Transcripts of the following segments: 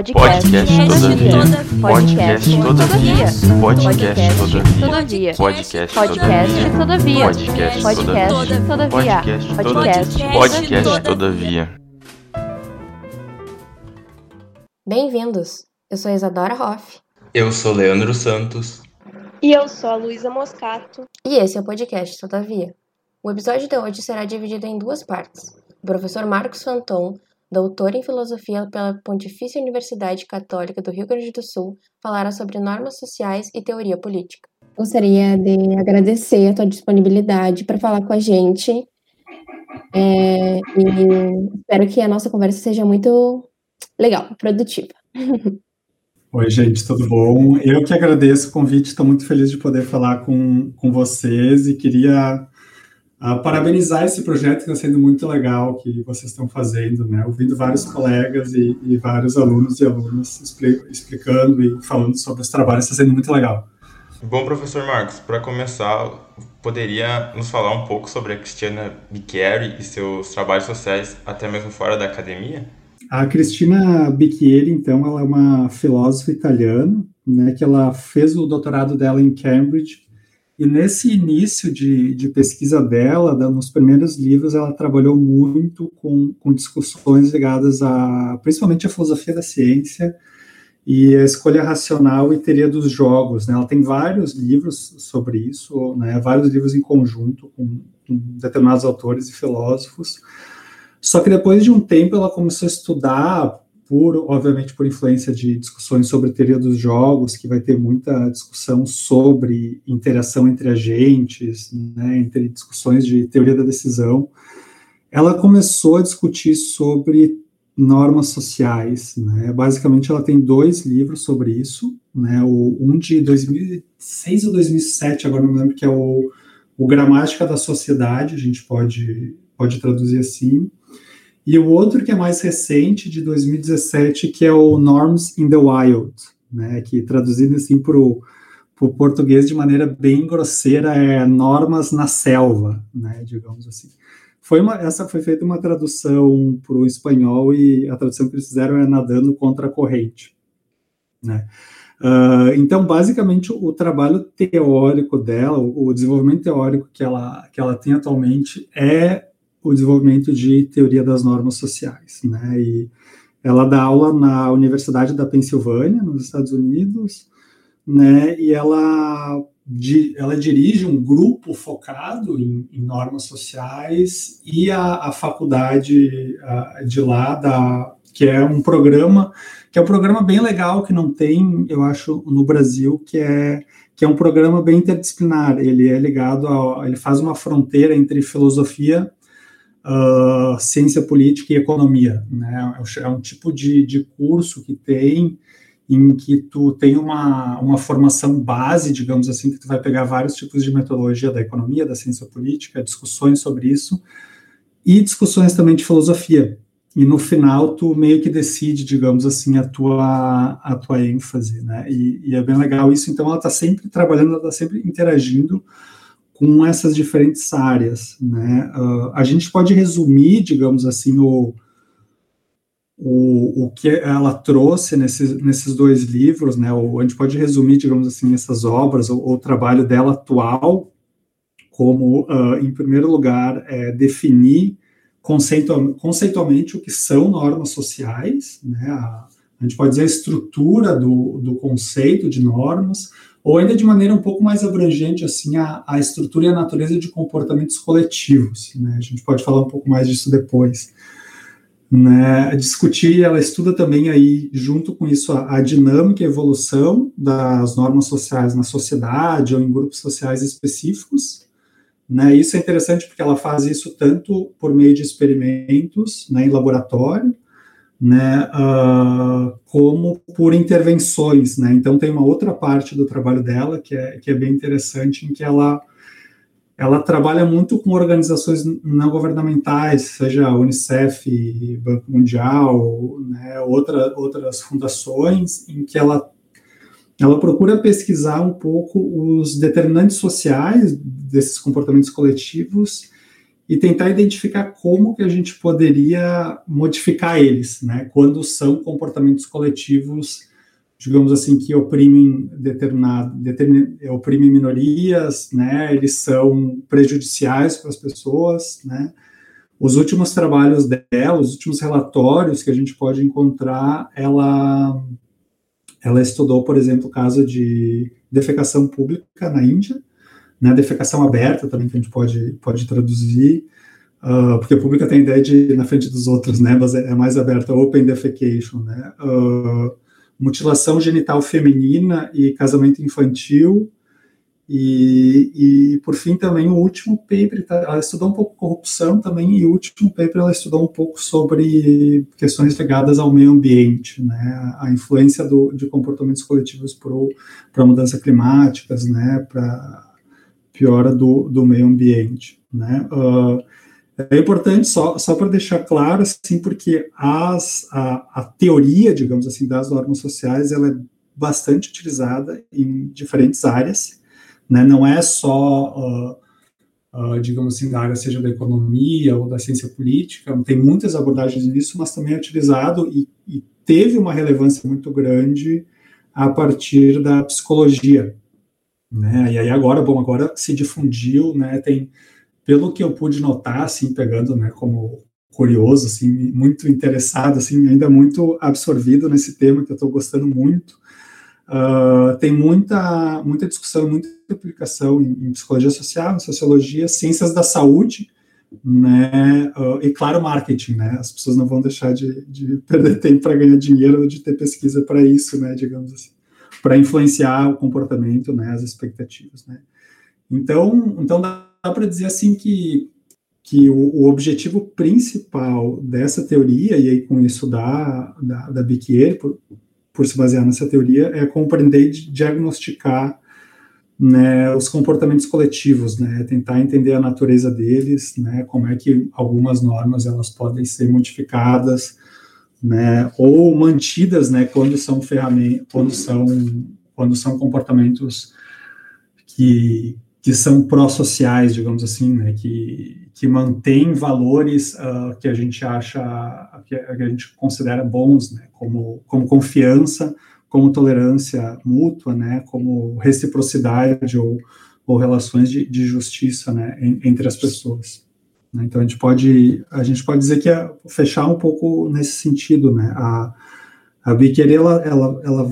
Podcast todavia. Podcast todavia. Podcast todavia. Podcast Podcast todavia. Podcast Podcast todavia. Podcast Podcast todavia. Bem-vindos! Eu sou Isadora Hoff Eu sou Leandro Santos. E eu sou a Luísa Moscato. e esse é o podcast Todavia. O episódio de hoje será dividido em duas partes. O professor Marcos Fanton, doutor em filosofia pela Pontifícia Universidade Católica do Rio Grande do Sul, falará sobre normas sociais e teoria política. Gostaria de agradecer a tua disponibilidade para falar com a gente. É, e espero que a nossa conversa seja muito legal, produtiva. Oi, gente, tudo bom? Eu que agradeço o convite, estou muito feliz de poder falar com, com vocês e queria ah, parabenizar esse projeto que está sendo muito legal que vocês estão fazendo, né? Ouvindo vários colegas e, e vários alunos e alunas expli- explicando e falando sobre os trabalhos, está sendo muito legal. Bom, professor Marcos, para começar, poderia nos falar um pouco sobre a Cristiana Bicchieri e seus trabalhos sociais, até mesmo fora da academia? A Cristina Bicchieri, então, ela é uma filósofa italiana, né, que ela fez o doutorado dela em Cambridge, e nesse início de, de pesquisa dela, nos primeiros livros, ela trabalhou muito com, com discussões ligadas a, principalmente à filosofia da ciência e a escolha racional e teoria dos jogos, né, ela tem vários livros sobre isso, né, vários livros em conjunto com, com determinados autores e filósofos, só que depois de um tempo ela começou a estudar, por, obviamente por influência de discussões sobre teoria dos jogos, que vai ter muita discussão sobre interação entre agentes, né, entre discussões de teoria da decisão. Ela começou a discutir sobre normas sociais, né? Basicamente ela tem dois livros sobre isso, né? O, um de 2006 ou 2007, agora não lembro que é o, o Gramática da Sociedade, a gente pode pode traduzir assim, e o outro que é mais recente, de 2017, que é o Norms in the Wild, né, que traduzido assim para o português de maneira bem grosseira é normas na selva, né, digamos assim. Foi uma, essa foi feita uma tradução para o espanhol e a tradução que eles fizeram é nadando contra a corrente, né. Uh, então, basicamente, o, o trabalho teórico dela, o, o desenvolvimento teórico que ela, que ela tem atualmente é o desenvolvimento de teoria das normas sociais, né? E ela dá aula na Universidade da Pensilvânia, nos Estados Unidos, né? E ela ela dirige um grupo focado em, em normas sociais e a, a faculdade a, de lá da que é um programa que é um programa bem legal que não tem, eu acho, no Brasil, que é que é um programa bem interdisciplinar. Ele é ligado a, ele faz uma fronteira entre filosofia Uh, ciência política e economia, né? É um tipo de, de curso que tem em que tu tem uma, uma formação base, digamos assim, que tu vai pegar vários tipos de metodologia da economia, da ciência política, discussões sobre isso, e discussões também de filosofia. E no final tu meio que decide, digamos assim, a tua, a tua ênfase, né? E, e é bem legal isso, então ela está sempre trabalhando, ela está sempre interagindo com essas diferentes áreas, né? Uh, a gente pode resumir, digamos assim, o, o, o que ela trouxe nesses, nesses dois livros, né? O, a gente pode resumir, digamos assim, essas obras, ou o trabalho dela atual, como, uh, em primeiro lugar, é, definir conceitual, conceitualmente o que são normas sociais, né? A, a gente pode dizer a estrutura do, do conceito de normas, ou ainda de maneira um pouco mais abrangente, assim, a, a estrutura e a natureza de comportamentos coletivos, né? A gente pode falar um pouco mais disso depois. Né? Discutir, ela estuda também aí, junto com isso, a, a dinâmica e evolução das normas sociais na sociedade ou em grupos sociais específicos, né? Isso é interessante porque ela faz isso tanto por meio de experimentos, né, em laboratório, né, uh, como por intervenções, né, então tem uma outra parte do trabalho dela que é, que é bem interessante, em que ela, ela trabalha muito com organizações não governamentais, seja a Unicef, Banco Mundial, né, outra, outras fundações, em que ela, ela procura pesquisar um pouco os determinantes sociais desses comportamentos coletivos e tentar identificar como que a gente poderia modificar eles, né? Quando são comportamentos coletivos, digamos assim, que oprimem determinado, determin, oprimem minorias, né? Eles são prejudiciais para as pessoas, né? Os últimos trabalhos dela, os últimos relatórios que a gente pode encontrar, ela ela estudou, por exemplo, o caso de defecação pública na Índia, né, defecação aberta também, que a gente pode, pode traduzir, uh, porque a pública tem a ideia de na frente dos outros, né, mas é, é mais aberta, open defecation, né, uh, mutilação genital feminina e casamento infantil, e, e, por fim, também o último paper, tá, ela estudou um pouco corrupção também, e o último paper ela estudou um pouco sobre questões ligadas ao meio ambiente, né, a influência do, de comportamentos coletivos para mudanças climáticas, né, para piora do, do meio ambiente, né? Uh, é importante só, só para deixar claro, assim, porque as, a, a, teoria, digamos assim, das normas sociais, ela é bastante utilizada em diferentes áreas, né? Não é só, uh, uh, digamos assim, da área seja da economia ou da ciência política, tem muitas abordagens nisso, mas também é utilizado e, e teve uma relevância muito grande a partir da psicologia, né? E aí agora, bom, agora se difundiu, né? Tem, pelo que eu pude notar, assim, pegando, né, como curioso, assim, muito interessado, assim, ainda muito absorvido nesse tema que eu estou gostando muito. Uh, tem muita, muita discussão, muita aplicação em, em, psicologia social, em sociologia, ciências da saúde, né, uh, e claro, marketing, né, as pessoas não vão deixar de, de perder tempo para ganhar dinheiro ou de ter pesquisa para isso, né, digamos assim para influenciar o comportamento, né, as expectativas, né. Então, então dá, dá para dizer assim que que o, o, objetivo principal dessa teoria, e aí com isso da, da, da por, por se basear nessa teoria, é compreender e diagnosticar né, os comportamentos coletivos, né, tentar entender a natureza deles, né, como é que algumas normas elas podem ser modificadas, né, ou mantidas, né, quando são ferramentas, quando são, quando são comportamentos que, que são pró-sociais, digamos assim, né, que, que mantêm valores uh, que a gente acha, que a gente considera bons, né, como, como confiança, como tolerância mútua, né, como reciprocidade ou, ou relações de, de justiça, né, entre as pessoas. Né? Então a gente pode a gente pode dizer que é fechar um pouco nesse sentido, né? A, a Biqueira, ela, ela, ela,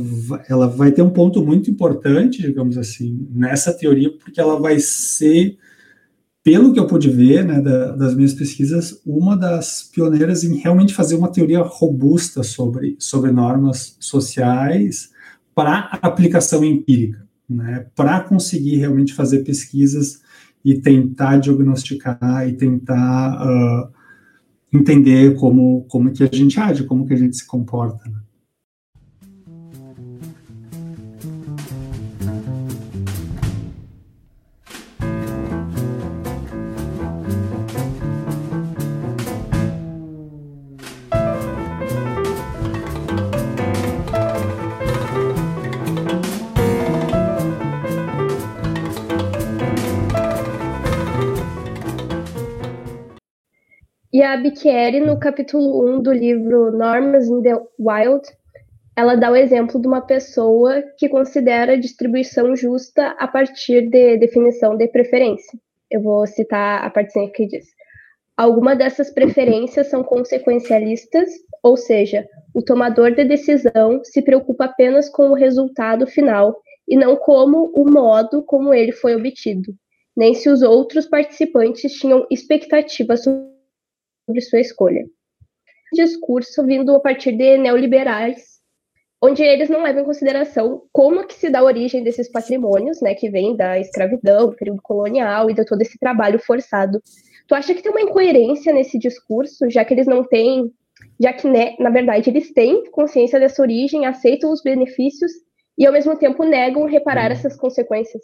ela vai ter um ponto muito importante, digamos assim, nessa teoria, porque ela vai ser, pelo que eu pude ver, né, da, das minhas pesquisas, uma das pioneiras em realmente fazer uma teoria robusta sobre, sobre normas sociais para aplicação empírica, né, para conseguir realmente fazer pesquisas e tentar diagnosticar e tentar uh, entender como, como que a gente age, como que a gente se comporta. Né? E a Bichieri, no capítulo 1 do livro Normas in the Wild, ela dá o exemplo de uma pessoa que considera a distribuição justa a partir de definição de preferência. Eu vou citar a partezinha que diz. Alguma dessas preferências são consequencialistas, ou seja, o tomador de decisão se preocupa apenas com o resultado final e não como o modo como ele foi obtido, nem se os outros participantes tinham expectativas sobre sobre sua escolha. Discurso vindo a partir de neoliberais, onde eles não levam em consideração como que se dá a origem desses patrimônios, né, que vem da escravidão, período colonial e de todo esse trabalho forçado. Tu acha que tem uma incoerência nesse discurso, já que eles não têm, já que, né, na verdade, eles têm consciência dessa origem, aceitam os benefícios e, ao mesmo tempo, negam reparar essas consequências?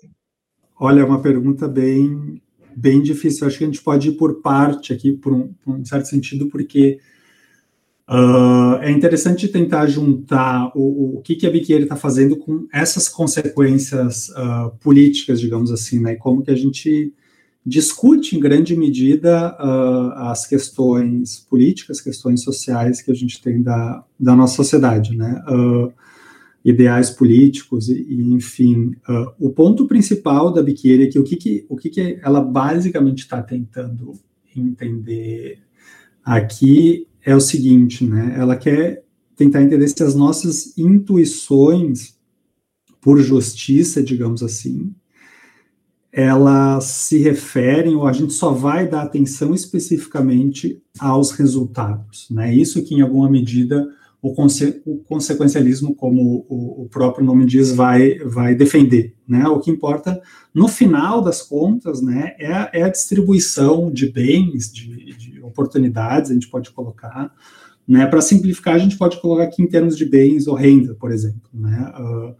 Olha, é uma pergunta bem bem difícil. Acho que a gente pode ir por parte aqui, por um, por um certo sentido, porque uh, é interessante tentar juntar o, o que, que a Biqueira está fazendo com essas consequências uh, políticas, digamos assim, né? E como que a gente discute em grande medida uh, as questões políticas, questões sociais que a gente tem da, da nossa sociedade, né? Uh, ideais políticos e, enfim, uh, o ponto principal da Biqueira é que o que, que o que, que ela basicamente está tentando entender aqui é o seguinte, né? Ela quer tentar entender se as nossas intuições por justiça, digamos assim, elas se referem, ou a gente só vai dar atenção especificamente aos resultados. Né? Isso que, em alguma medida, o, conse o consequencialismo, como o, o, próprio nome diz, vai, vai defender. Né? O que importa, no final das contas, né, é, a, é a distribuição de bens, de, de, oportunidades, a gente pode colocar. Né? Para simplificar, a gente pode colocar aqui em termos de bens ou renda, por exemplo. Né? Uh,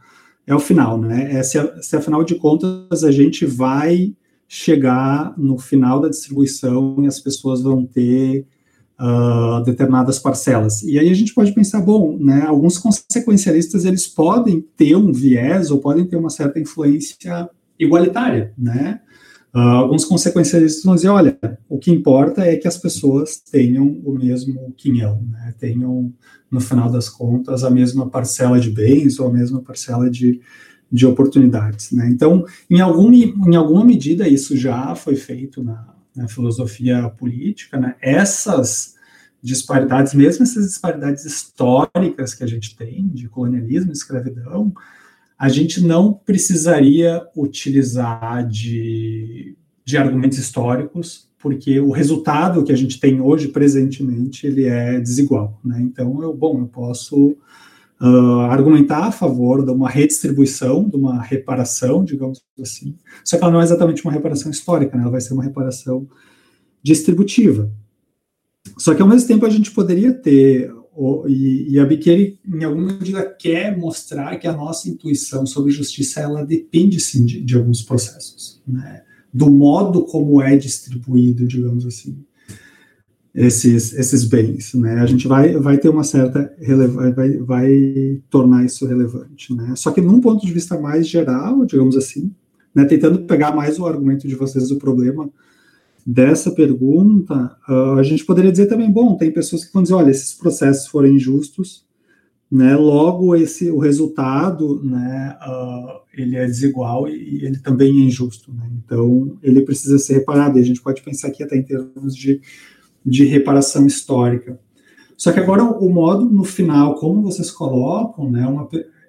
é o final, né? É se, se afinal de contas a gente vai chegar no final da distribuição e as pessoas vão ter uh, determinadas parcelas. E aí a gente pode pensar, bom, né, alguns consequencialistas eles podem ter um viés ou podem ter uma certa influência igualitária, né? Uh, alguns consequencialistas vão dizer, olha, o que importa é que as pessoas tenham o mesmo quinhão, né? tenham, no final das contas, a mesma parcela de bens ou a mesma parcela de, de oportunidades. Né? Então, em, algum, em alguma medida, isso já foi feito na, na filosofia política, né? essas disparidades, mesmo essas disparidades históricas que a gente tem, de colonialismo escravidão, a gente não precisaria utilizar de, de argumentos históricos, porque o resultado que a gente tem hoje, presentemente, ele é desigual. Né? Então, eu, bom, eu posso uh, argumentar a favor de uma redistribuição, de uma reparação, digamos assim, só que ela não é exatamente uma reparação histórica, né? ela vai ser uma reparação distributiva. Só que, ao mesmo tempo, a gente poderia ter e, e, a Biqueira, em alguma medida, quer mostrar que a nossa intuição sobre justiça ela depende sim de, de alguns processos, né? do modo como é distribuído, digamos assim, esses, esses bens. Né? A gente vai, vai ter uma certa vai, vai tornar isso relevante. Né? Só que, num ponto de vista mais geral, digamos assim, né, tentando pegar mais o argumento de vocês do problema dessa pergunta, uh, a gente poderia dizer também, bom, tem pessoas que vão dizer, olha, esses processos foram injustos, né, logo esse, o resultado, né, uh, ele é desigual e, ele também é injusto, né, então ele precisa ser reparado, e a gente pode pensar aqui até em termos de, de reparação histórica. Só que agora o modo, no final, como vocês colocam, né, uma,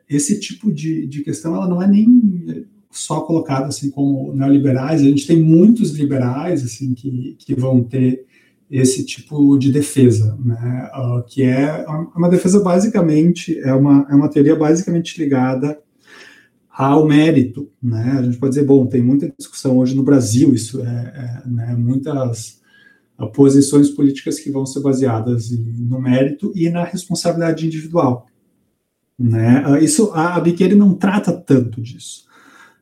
esse tipo de, de questão, ela não é nem só colocado assim como neoliberais, a gente tem muitos liberais assim que, que vão ter esse tipo de defesa, né, uh, que é uma defesa basicamente, é uma, é uma teoria basicamente ligada ao mérito, né, a gente pode dizer, bom, tem muita discussão hoje no Brasil, isso é, é né, muitas posições políticas que vão ser baseadas no mérito e na responsabilidade individual, né, uh, isso, a Biqueira não trata tanto disso,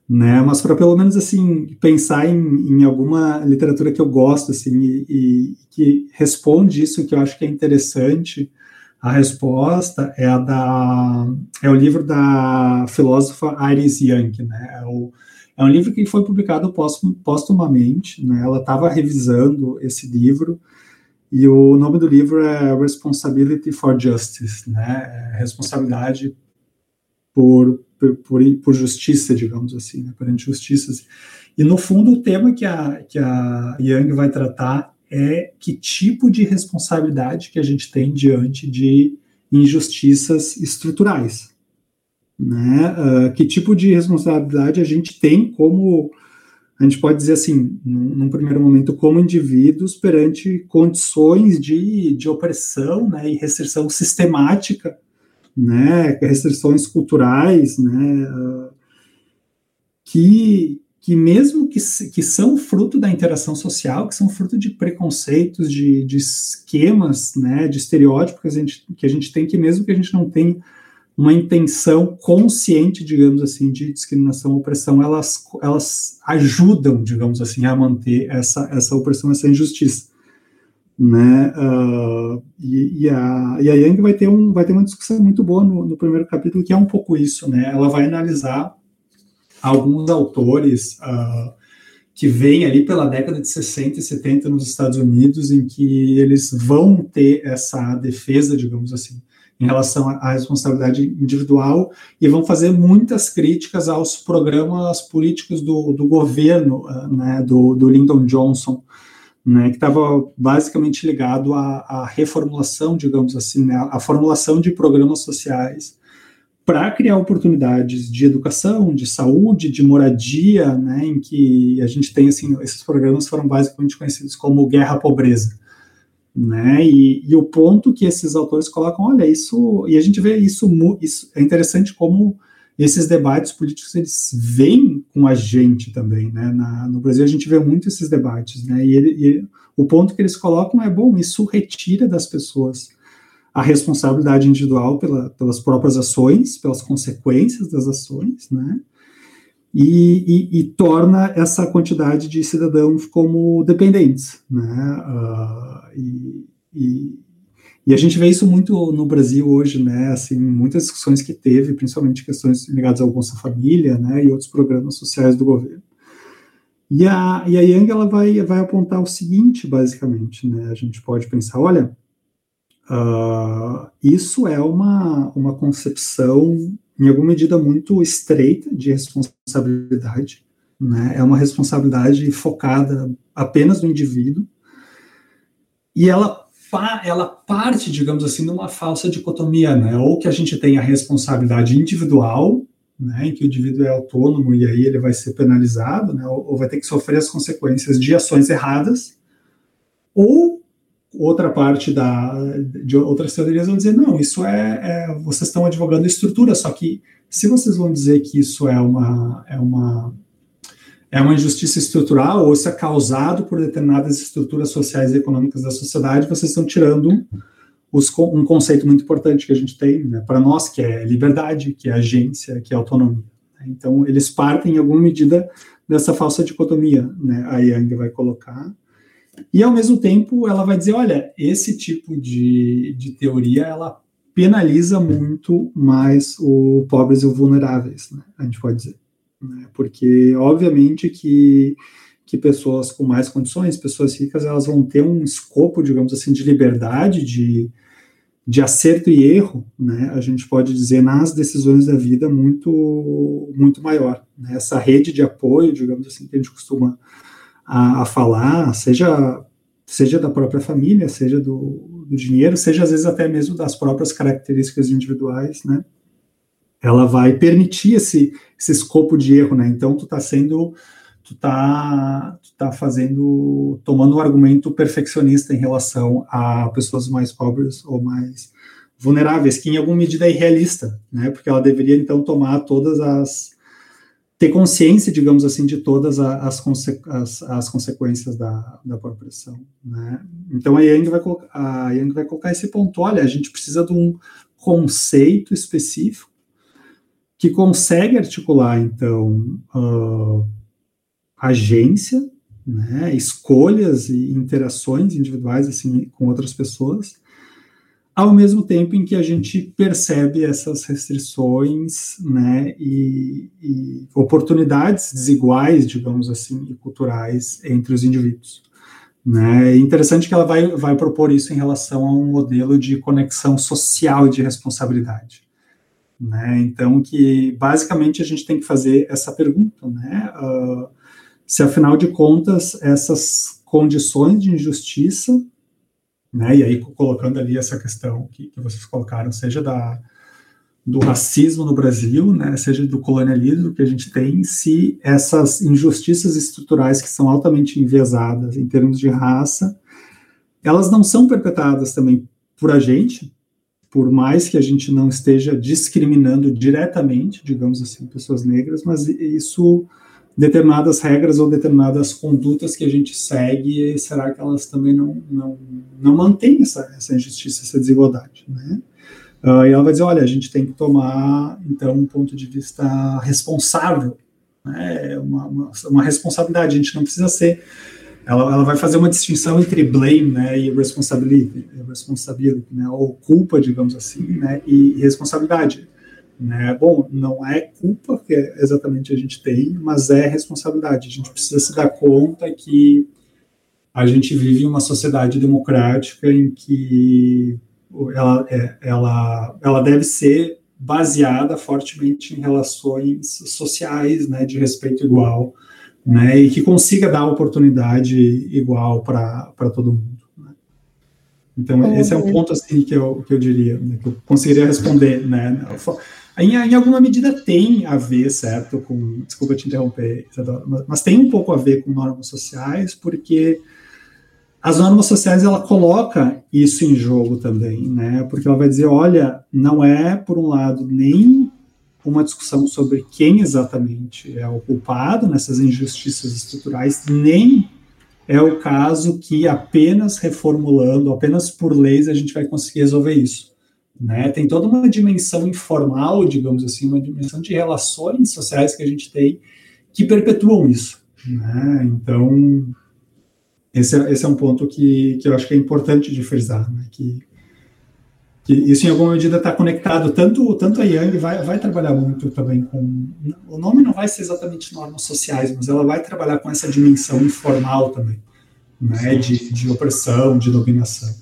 né? Mas para pelo menos assim pensar em, em, alguma literatura que eu gosto assim e, e, que responde isso que eu acho que é interessante. A resposta é a da é o livro da filósofa Iris Young, né? É, o, é um livro que foi publicado póstumamente, né? Ela estava revisando esse livro e o nome do livro é Responsibility for Justice, né? É responsabilidade por por, por, justiça, digamos assim, né, por injustiças. E, no fundo, o tema que a, que a Young vai tratar é que tipo de responsabilidade que a gente tem diante de injustiças estruturais. Né? Uh, que tipo de responsabilidade a gente tem como, a gente pode dizer assim, num, num primeiro momento, como indivíduos perante condições de, de opressão né, e restrição sistemática né, restrições culturais, né, que, que mesmo que, que são fruto da interação social, que são fruto de preconceitos, de, de esquemas, né, de estereótipos que a, gente, que a gente tem, que mesmo que a gente não tenha uma intenção consciente, digamos assim, de discriminação opressão, elas, elas ajudam, digamos assim, a manter essa, essa opressão, essa injustiça né? Uh, e, e, a, e Yang vai ter, um, vai ter uma discussão muito boa no, no, primeiro capítulo, que é um pouco isso, né? Ela vai analisar alguns autores uh, que vem ali pela década de 60 e 70 nos Estados Unidos, em que eles vão ter essa defesa, digamos assim, em relação à responsabilidade individual e vão fazer muitas críticas aos programas políticos do, do governo, ah, né, do, do Lyndon Johnson, né, que estava basicamente ligado à, à, reformulação, digamos assim, né, à formulação de programas sociais para criar oportunidades de educação, de saúde, de moradia, né, em que a gente tem assim, esses programas foram basicamente conhecidos como guerra pobreza, né, e, e, o ponto que esses autores colocam, olha, isso, e a gente vê isso, isso é interessante como esses debates políticos eles vêm com a gente também, né? Na, no Brasil a gente vê muito esses debates, né? E, ele, e, o ponto que eles colocam é bom, isso retira das pessoas a responsabilidade individual pela, pelas próprias ações, pelas consequências das ações, né? E, e, e torna essa quantidade de cidadãos como dependentes, né? Uh, e, e a gente vê isso muito no Brasil hoje, né? Assim, muitas discussões que teve, principalmente questões ligadas ao Bolsa Família, né? E outros programas sociais do governo. E a, e a Yang ela vai, vai apontar o seguinte, basicamente, né? A gente pode pensar, olha, uh, isso é uma, uma concepção, em alguma medida, muito estreita de responsabilidade, né? É uma responsabilidade focada apenas no indivíduo, e ela ela parte, digamos assim, numa falsa dicotomia, né? Ou que a gente tem a responsabilidade individual, né, em que o indivíduo é autônomo e aí ele vai ser penalizado, né, ou, vai ter que sofrer as consequências de ações erradas, ou outra parte da, de outras teorias vão dizer, não, isso é, é vocês estão advogando estrutura, só que se vocês vão dizer que isso é uma, é uma é uma injustiça estrutural ou se é causado por determinadas estruturas sociais e econômicas da sociedade, vocês estão tirando os, um conceito muito importante que a gente tem né, para nós, que é liberdade, que é agência, que é autonomia. Então, eles partem, em alguma medida, dessa falsa dicotomia, né, a Yang vai colocar. E, ao mesmo tempo, ela vai dizer, olha, esse tipo de, de teoria, ela penaliza muito mais os pobres e os vulneráveis, né, a gente pode dizer né? Porque, obviamente, que, que pessoas com mais condições, pessoas ricas, elas vão ter um escopo, digamos assim, de liberdade, de, de acerto e erro, né? A gente pode dizer nas decisões da vida muito muito maior. Né? Essa rede de apoio, digamos assim, que a gente costuma a, a falar, seja seja da própria família, seja do, do, dinheiro, seja às vezes até mesmo das próprias características individuais, né? ela vai permitir esse, esse escopo de erro, né? Então, tu está sendo, tu tá, tu tá fazendo, tomando um argumento perfeccionista em relação a pessoas mais pobres ou mais vulneráveis, que em alguma medida é irrealista, né? Porque ela deveria, então, tomar todas as, ter consciência, digamos assim, de todas as, conse as, as consequências da, da própria ação, né? Então, a Yang, vai a Yang vai colocar esse ponto, olha, a gente precisa de um conceito específico que consegue articular, então, uh, agência, né, escolhas e interações individuais assim com outras pessoas, ao mesmo tempo em que a gente percebe essas restrições, né, e, e oportunidades desiguais, digamos assim, e culturais entre os indivíduos. Né? É interessante que ela vai, vai propor isso em relação a um modelo de conexão social e de responsabilidade. Né? Então, que basicamente a gente tem que fazer essa pergunta, né? Uh, se afinal de contas essas condições de injustiça, né? E aí colocando ali essa questão que, que vocês colocaram, seja da do racismo no Brasil, né, seja do colonialismo que a gente tem, se essas injustiças estruturais que são altamente enviesadas em termos de raça, elas não são perpetradas também por a gente, por mais que a gente não esteja discriminando diretamente, digamos assim, pessoas negras, mas isso determinadas regras ou determinadas condutas que a gente segue, será que elas também não não, não mantêm essa, essa injustiça, essa desigualdade, né? Uh, e ela vai dizer, olha, a gente tem que tomar, então, um ponto de vista responsável, né? uma, uma, uma responsabilidade, a gente não precisa ser ela, ela vai fazer uma distinção entre blame né, e responsibility né, ou culpa, digamos assim, né, e responsabilidade. Né? Bom, não é culpa que exatamente a gente tem, mas é responsabilidade. A gente precisa se dar conta que a gente vive em uma sociedade democrática em que ela, é, ela, ela deve ser baseada fortemente em relações sociais, né, de respeito igual, né, e que consiga dar oportunidade igual para todo mundo. Né. Então, esse é um ponto assim que eu, que eu diria, né, que eu conseguiria responder, né. Em, em, alguma medida tem a ver, certo, com, desculpa te interromper, mas, mas tem um pouco a ver com normas sociais, porque as normas sociais ela coloca isso em jogo também, né? Porque ela vai dizer, olha, não é por um lado nem uma discussão sobre quem exatamente é o culpado nessas injustiças estruturais, nem é o caso que apenas reformulando, apenas por leis a gente vai conseguir resolver isso. Né? Tem toda uma dimensão informal, digamos assim, uma dimensão de relações sociais que a gente tem que perpetuam isso. Né? Então, esse é, esse é um ponto que, que eu acho que é importante de frisar, né? que, que isso em alguma medida está conectado, tanto, tanto a Yang vai, vai trabalhar muito também com, o nome não vai ser exatamente normas sociais, mas ela vai trabalhar com essa dimensão informal também, né? de, de opressão, de dominação.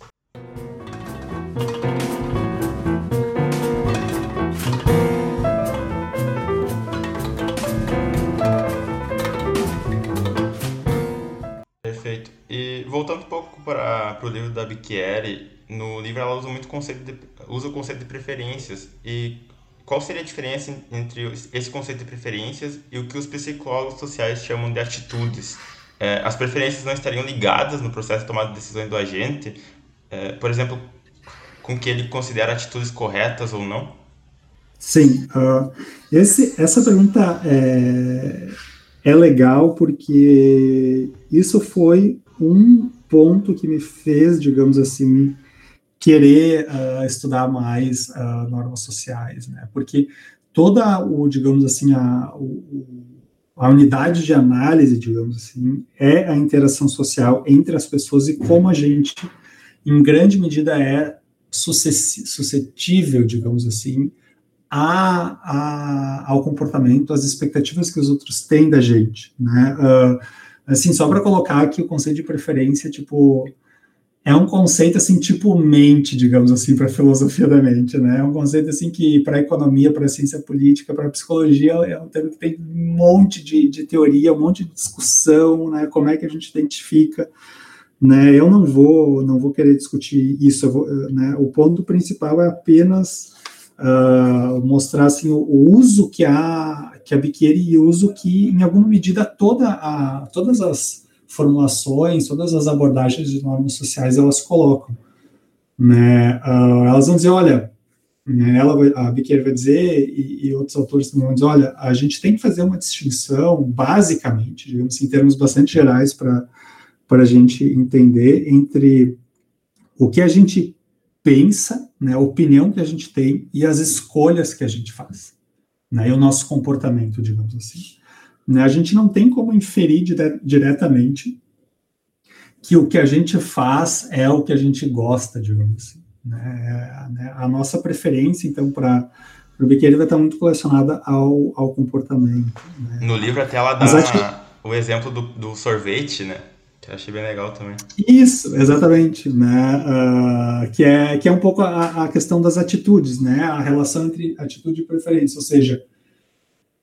Para o livro da Bicchieri, no livro ela usa muito conceito de, usa o conceito de preferências e qual seria a diferença entre esse conceito de preferências e o que os psicólogos sociais chamam de atitudes? É, as preferências não estariam ligadas no processo de tomada de decisões do agente, é, por exemplo, com que ele considera atitudes corretas ou não? Sim, uh, esse, essa pergunta é, é legal porque isso foi um ponto que me fez, digamos assim, querer uh, estudar mais uh, normas sociais, né? Porque toda o, digamos assim, a, o, a unidade de análise, digamos assim, é a interação social entre as pessoas e como a gente, em grande medida, é suscetível, digamos assim, a, a, ao comportamento, às expectativas que os outros têm da gente, né? Uh, Assim, só para colocar que o conceito de preferência, tipo, é um conceito assim tipo mente, digamos assim, para a filosofia da mente, né? É um conceito assim que para economia, para ciência política, para psicologia é um termo que tem um monte de, de teoria, um monte de discussão, né? Como é que a gente identifica, né? Eu não vou não vou querer discutir isso, vou, né? O ponto principal é apenas uh, mostrar assim, o, o, uso que a, que a Biqueira o uso que, em alguma medida, toda a, todas as formulações, todas as abordagens de normas sociais, elas colocam. Né? Uh, elas vão dizer, olha, né, ela a Biqueira vai dizer, e, e, outros autores também vão dizer, olha, a gente tem que fazer uma distinção, basicamente, digamos assim, em termos bastante gerais, para a gente entender entre o que a gente pensa, né, a opinião que a gente tem e as escolhas que a gente faz, né, e o nosso comportamento, digamos assim. Né, a gente não tem como inferir dire diretamente que o que a gente faz é o que a gente gosta, digamos assim. Né, né a nossa preferência, então, para o Biqueira vai estar muito relacionada ao, ao comportamento. Né. No livro até ela dá o exemplo do, do sorvete, né? Que eu achei bem legal também. Isso, exatamente, né? Uh, que, é, que é um pouco a, a, questão das atitudes, né? A relação entre atitude e preferência, ou seja,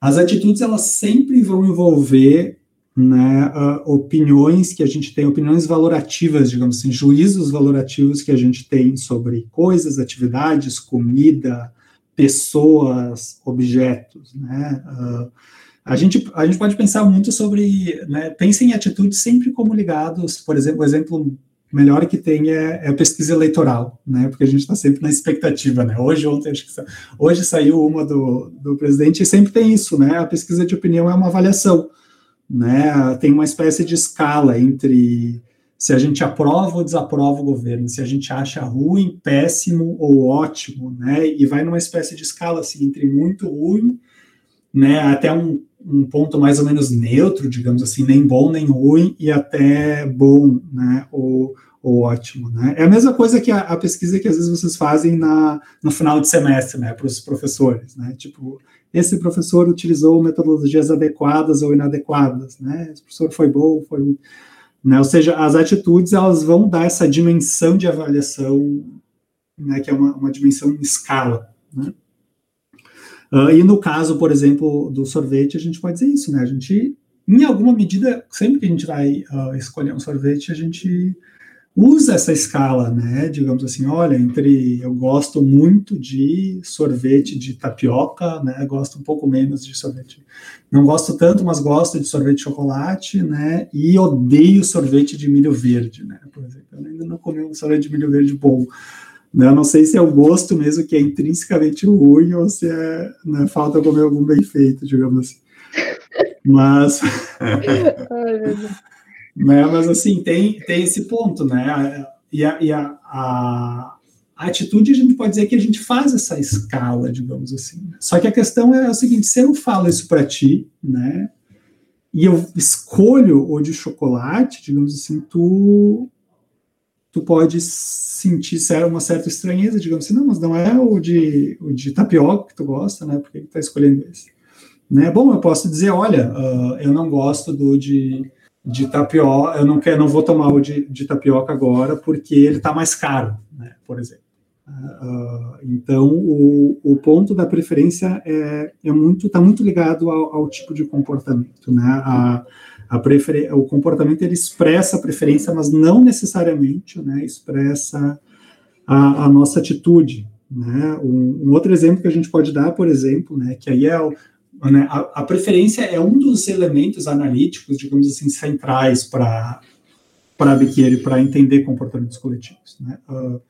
as atitudes elas sempre vão envolver né, uh, opiniões que a gente tem, opiniões valorativas, digamos assim, juízos valorativos que a gente tem sobre coisas, atividades, comida, pessoas, objetos, né? Uh, a gente, a gente pode pensar muito sobre, né, pensem em atitudes sempre como ligados, por exemplo, o exemplo melhor que tem é, é a pesquisa eleitoral, né, porque a gente está sempre na expectativa, né, hoje, ontem, acho que, hoje saiu uma do, do presidente e sempre tem isso, né, a pesquisa de opinião é uma avaliação, né, tem uma espécie de escala entre se a gente aprova ou desaprova o governo, se a gente acha ruim, péssimo ou ótimo, né, e vai numa espécie de escala, assim, entre muito ruim, né, até um um ponto mais ou menos neutro, digamos assim, nem bom nem ruim e até bom, né? Ou, ou ótimo, né? É a mesma coisa que a, a pesquisa que às vezes vocês fazem na, no final de semestre, né, para os professores, né? Tipo, esse professor utilizou metodologias adequadas ou inadequadas, né? Esse professor foi bom, foi né? Ou seja, as atitudes elas vão dar essa dimensão de avaliação, né, que é uma, uma dimensão em escala. Né? Uh, e no caso, por exemplo, do sorvete, a gente pode dizer isso, né? A gente, em alguma medida, sempre que a gente vai uh, escolher um sorvete, a gente usa essa escala, né? Digamos assim, olha, entre eu gosto muito de sorvete de tapioca, né? Gosto um pouco menos de sorvete. Não gosto tanto, mas gosto de sorvete de chocolate, né? E odeio sorvete de milho verde, né? Por exemplo, eu ainda não comi um sorvete de milho verde bom. Né? Eu não sei se é o gosto mesmo que é intrinsecamente ruim ou se é né, falta comer algum bem feito, digamos assim. Mas. Né? Mas assim, tem, tem esse ponto, né? E, a, e a, a, a, atitude a gente pode dizer que a gente faz essa escala, digamos assim. Só que a questão é o seguinte: se eu falo isso para ti, né? E eu escolho o de chocolate, digamos assim, tu tu pode sentir uma certa estranheza, digamos assim, não, mas não é o de, o de tapioca que tu gosta, né? Por que tu tá escolhendo esse? Né? Bom, eu posso dizer, olha, uh, eu não gosto do de de tapioca, eu não quero, não vou tomar o de, de tapioca agora porque ele está mais caro, né, por exemplo. Uh, então, o, o, ponto da preferência é, é muito está muito ligado ao, ao, tipo de comportamento, né? A prefer, o comportamento ele expressa a preferência, mas não necessariamente, né? Expressa a, a nossa atitude, né? Um, um, outro exemplo que a gente pode dar, por exemplo, né? Que aí é né, a, a, preferência é um dos elementos analíticos, digamos assim, centrais para para Biqueira para entender comportamentos coletivos. Né? Uh,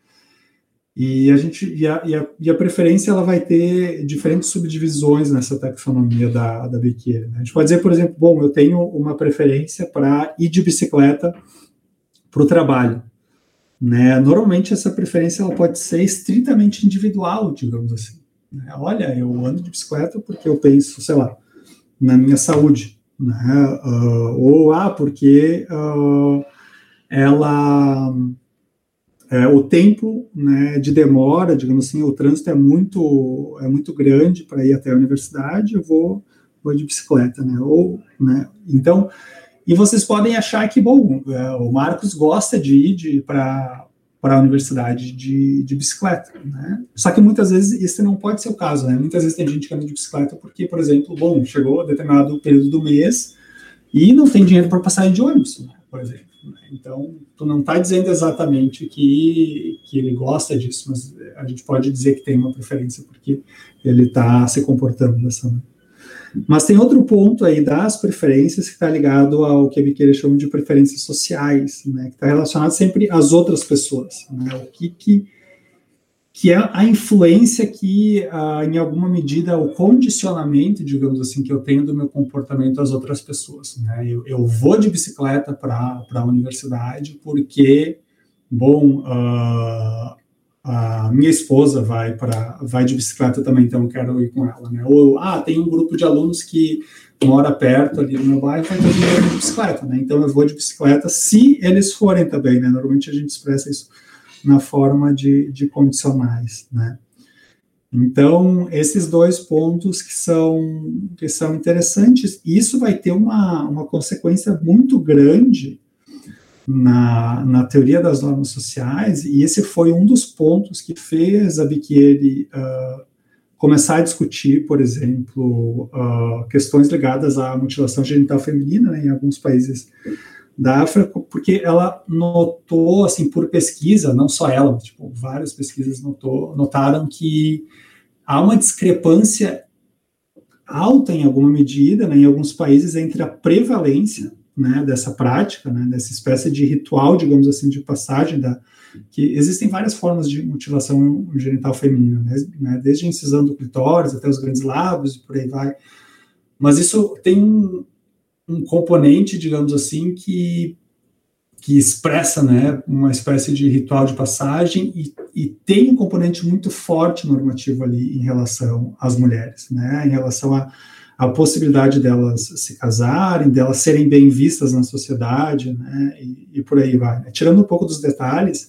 e a gente e a, e, a, e a, preferência ela vai ter diferentes subdivisões nessa taxonomia da, da Biqueira. Né? A gente pode dizer, por exemplo, bom, eu tenho uma preferência para ir de bicicleta para o trabalho. Né? Normalmente essa preferência ela pode ser estritamente individual, digamos assim. Né? Olha, eu ando de bicicleta porque eu penso, sei lá, na minha saúde, né? Uh, ou ah, porque uh, ela é, o tempo né, de demora, digamos assim, o trânsito é muito é muito grande para ir até a universidade, eu vou, vou de bicicleta, né? Ou, né? Então, e vocês podem achar que bom, é, o Marcos gosta de ir para para a universidade de, de bicicleta, né? Só que muitas vezes isso não pode ser o caso, né? Muitas vezes tem gente que anda de bicicleta porque, por exemplo, bom, chegou a determinado período do mês e não tem dinheiro para passar de ônibus, né? por exemplo. Né? Então, tu não está dizendo exatamente que, que ele gosta disso, mas a gente pode dizer que tem uma preferência porque ele está se comportando dessa maneira. Mas tem outro ponto aí das preferências que está ligado ao que a Biqueira chama de preferências sociais, né, que está relacionado sempre às outras pessoas. Né, o que, que, que é a influência que, ah, em alguma medida, o condicionamento, digamos assim, que eu tenho do meu comportamento às outras pessoas. Né, eu, eu vou de bicicleta para a universidade porque, bom, uh, a minha esposa vai vai de bicicleta também, então eu quero ir com ela, né? Ou ah, tem um grupo de alunos que mora perto ali no meu bairro, vai todo mundo de bicicleta, né? Então eu vou de bicicleta se eles forem também, né? Normalmente a gente expressa isso na forma de, de condicionais, né? Então, esses dois pontos que são, que são interessantes, isso vai ter uma, uma consequência muito grande na, na teoria das normas sociais, e esse foi um dos pontos que fez a Bicchieri uh, começar a discutir, por exemplo, uh, questões ligadas à mutilação genital feminina né, em alguns países da África, porque ela notou, assim, por pesquisa, não só ela, mas, tipo, várias pesquisas notou, notaram que há uma discrepância alta em alguma medida, né, em alguns países, entre a prevalência né, dessa prática, né, dessa espécie de ritual, digamos assim, de passagem da que existem várias formas de mutilação genital feminina, né, né, desde a incisão do clitóris até os grandes lábios e por aí vai. Mas isso tem um, um componente, digamos assim, que que expressa, né, uma espécie de ritual de passagem e, e tem um componente muito forte normativo ali em relação às mulheres, né, em relação a a possibilidade delas se casarem, delas serem bem vistas na sociedade, né, e, e por aí vai. Tirando um pouco dos detalhes,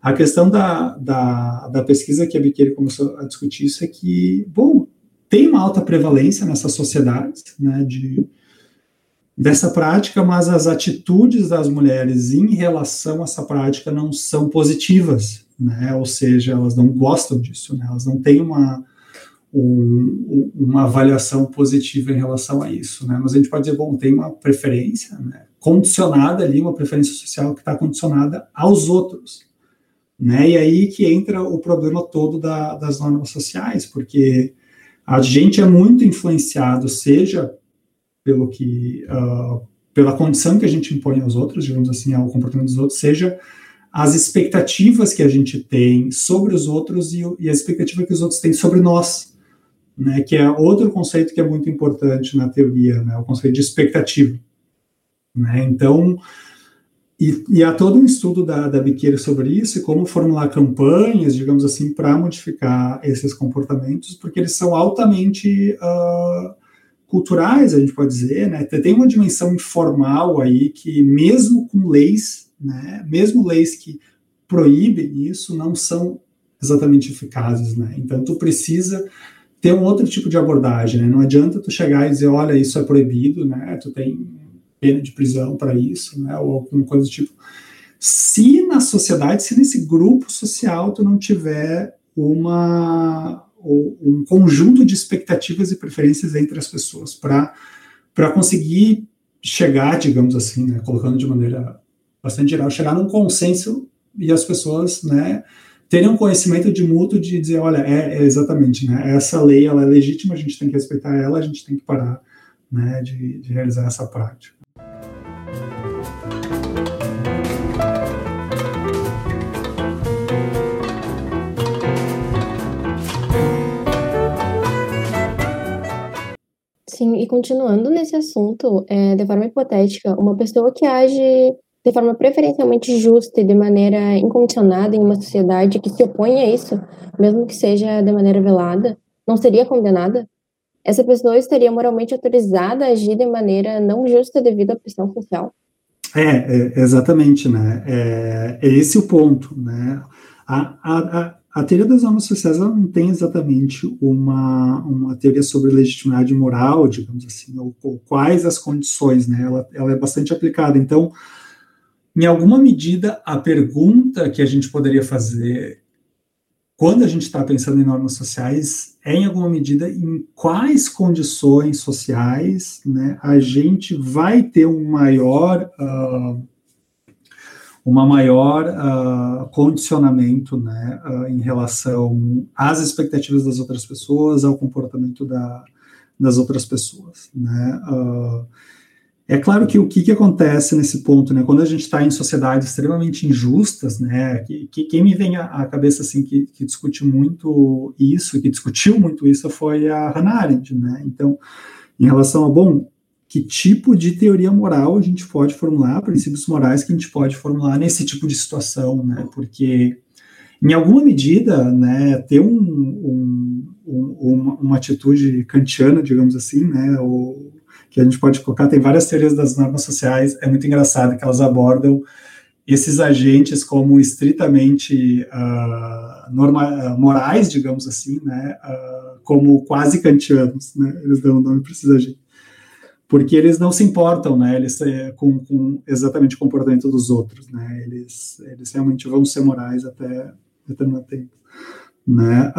a questão da, da, da pesquisa que a Biqueira começou a discutir isso é que, bom, tem uma alta prevalência nessas sociedades, né, de, dessa prática, mas as atitudes das mulheres em relação a essa prática não são positivas, né, ou seja, elas não gostam disso, né, elas não têm uma, um, uma avaliação positiva em relação a isso, né? Mas a gente pode dizer, bom, tem uma preferência, né? Condicionada ali, uma preferência social que está condicionada aos outros, né? E aí que entra o problema todo da, das normas sociais, porque a gente é muito influenciado, seja pelo que uh, pela condição que a gente impõe aos outros, digamos assim, ao comportamento dos outros, seja as expectativas que a gente tem sobre os outros e, e a expectativa que os outros têm sobre nós, né, que é outro conceito que é muito importante na teoria, né, o conceito de expectativa. Né, então, e, e, há todo um estudo da, da Biqueira sobre isso e como formular campanhas, digamos assim, para modificar esses comportamentos, porque eles são altamente uh, culturais, a gente pode dizer, né, tem uma dimensão informal aí que, mesmo com leis, né, mesmo leis que proíbem isso, não são exatamente eficazes, né, então tu precisa ter um outro tipo de abordagem, né? Não adianta tu chegar e dizer, olha, isso é proibido, né? Tu tem pena de prisão para isso, né? Ou alguma coisa do tipo. Se na sociedade, se nesse grupo social tu não tiver uma um conjunto de expectativas e preferências entre as pessoas para conseguir chegar, digamos assim, né, colocando de maneira bastante geral, chegar num consenso e as pessoas, né, terem um conhecimento de mútuo de dizer, olha, é, é, exatamente, né, essa lei ela é legítima, a gente tem que respeitar ela, a gente tem que parar né, de, de realizar essa prática. E continuando nesse assunto, é, de forma hipotética, uma pessoa que age de forma preferencialmente justa e de maneira incondicionada em uma sociedade que se opõe a isso, mesmo que seja de maneira velada, não seria condenada? Essa pessoa estaria moralmente autorizada a agir de maneira não justa devido à pressão social? É, é exatamente, né? É, é, esse o ponto, né? A, a, a, a teoria das normas sociais não tem exatamente uma, uma teoria sobre legitimidade moral, digamos assim, ou, ou quais as condições, né? Ela, ela é bastante aplicada. Então, em alguma medida, a pergunta que a gente poderia fazer quando a gente está pensando em normas sociais é, em alguma medida, em quais condições sociais né, a gente vai ter um maior, uh, uma maior uh, condicionamento né, uh, em relação às expectativas das outras pessoas, ao comportamento da, das outras pessoas. Né? É claro que o que, que acontece nesse ponto, né, quando a gente está em sociedades extremamente injustas, né, que, que quem me vem à, à cabeça assim que, que, discute muito isso, que discutiu muito isso, foi a Hannah Arendt, né. Então, em relação a bom, que tipo de teoria moral a gente pode formular, princípios morais que a gente pode formular nesse tipo de situação, né, porque em alguma medida, né, ter um, um, um, uma, uma atitude kantiana, digamos assim, né, ou que a gente pode colocar, tem várias teorias das normas sociais, é muito engraçado que elas abordam esses agentes como estritamente uh, norma, uh, morais, digamos assim, né, uh, como quase kantianos, né, eles dão o nome para esses agentes, porque eles não se importam, né, eles é, com, com, exatamente o comportamento dos outros, né, eles, eles realmente vão ser morais até determinado tempo, né,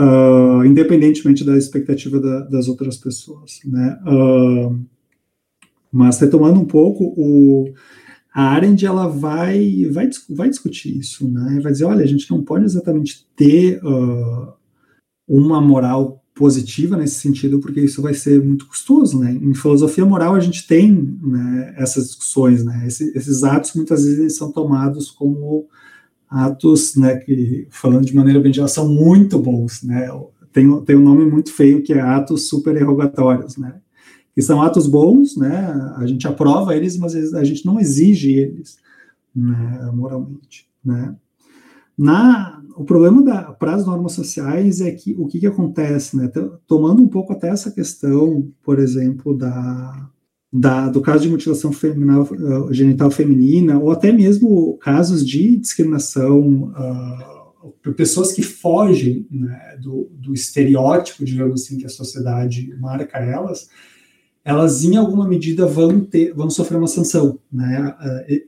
independentemente da expectativa da, das outras pessoas, né, mas retomando um pouco, o, a Arendt ela vai, vai, vai discutir isso, né? Vai dizer, olha, a gente não pode exatamente ter uh, uma moral positiva nesse sentido, porque isso vai ser muito custoso, né? Em filosofia moral a gente tem né, essas discussões, né? Esses, esses atos muitas vezes são tomados como atos, né, que falando de maneira bem geral são muito bons, né? Tem, tem um nome muito feio que é atos super errogatórios, né? que são atos bons, né? A gente aprova eles, mas a gente não exige eles, né, moralmente, né? Na, o problema para as normas sociais é que o que, que acontece, né? Tomando um pouco até essa questão, por exemplo, da, da, do caso de mutilação uh, genital feminina, ou até mesmo casos de discriminação uh, pessoas que fogem né, do, do, estereótipo, digamos assim, que a sociedade marca elas, elas em alguma medida vão ter, vão sofrer uma sanção, né?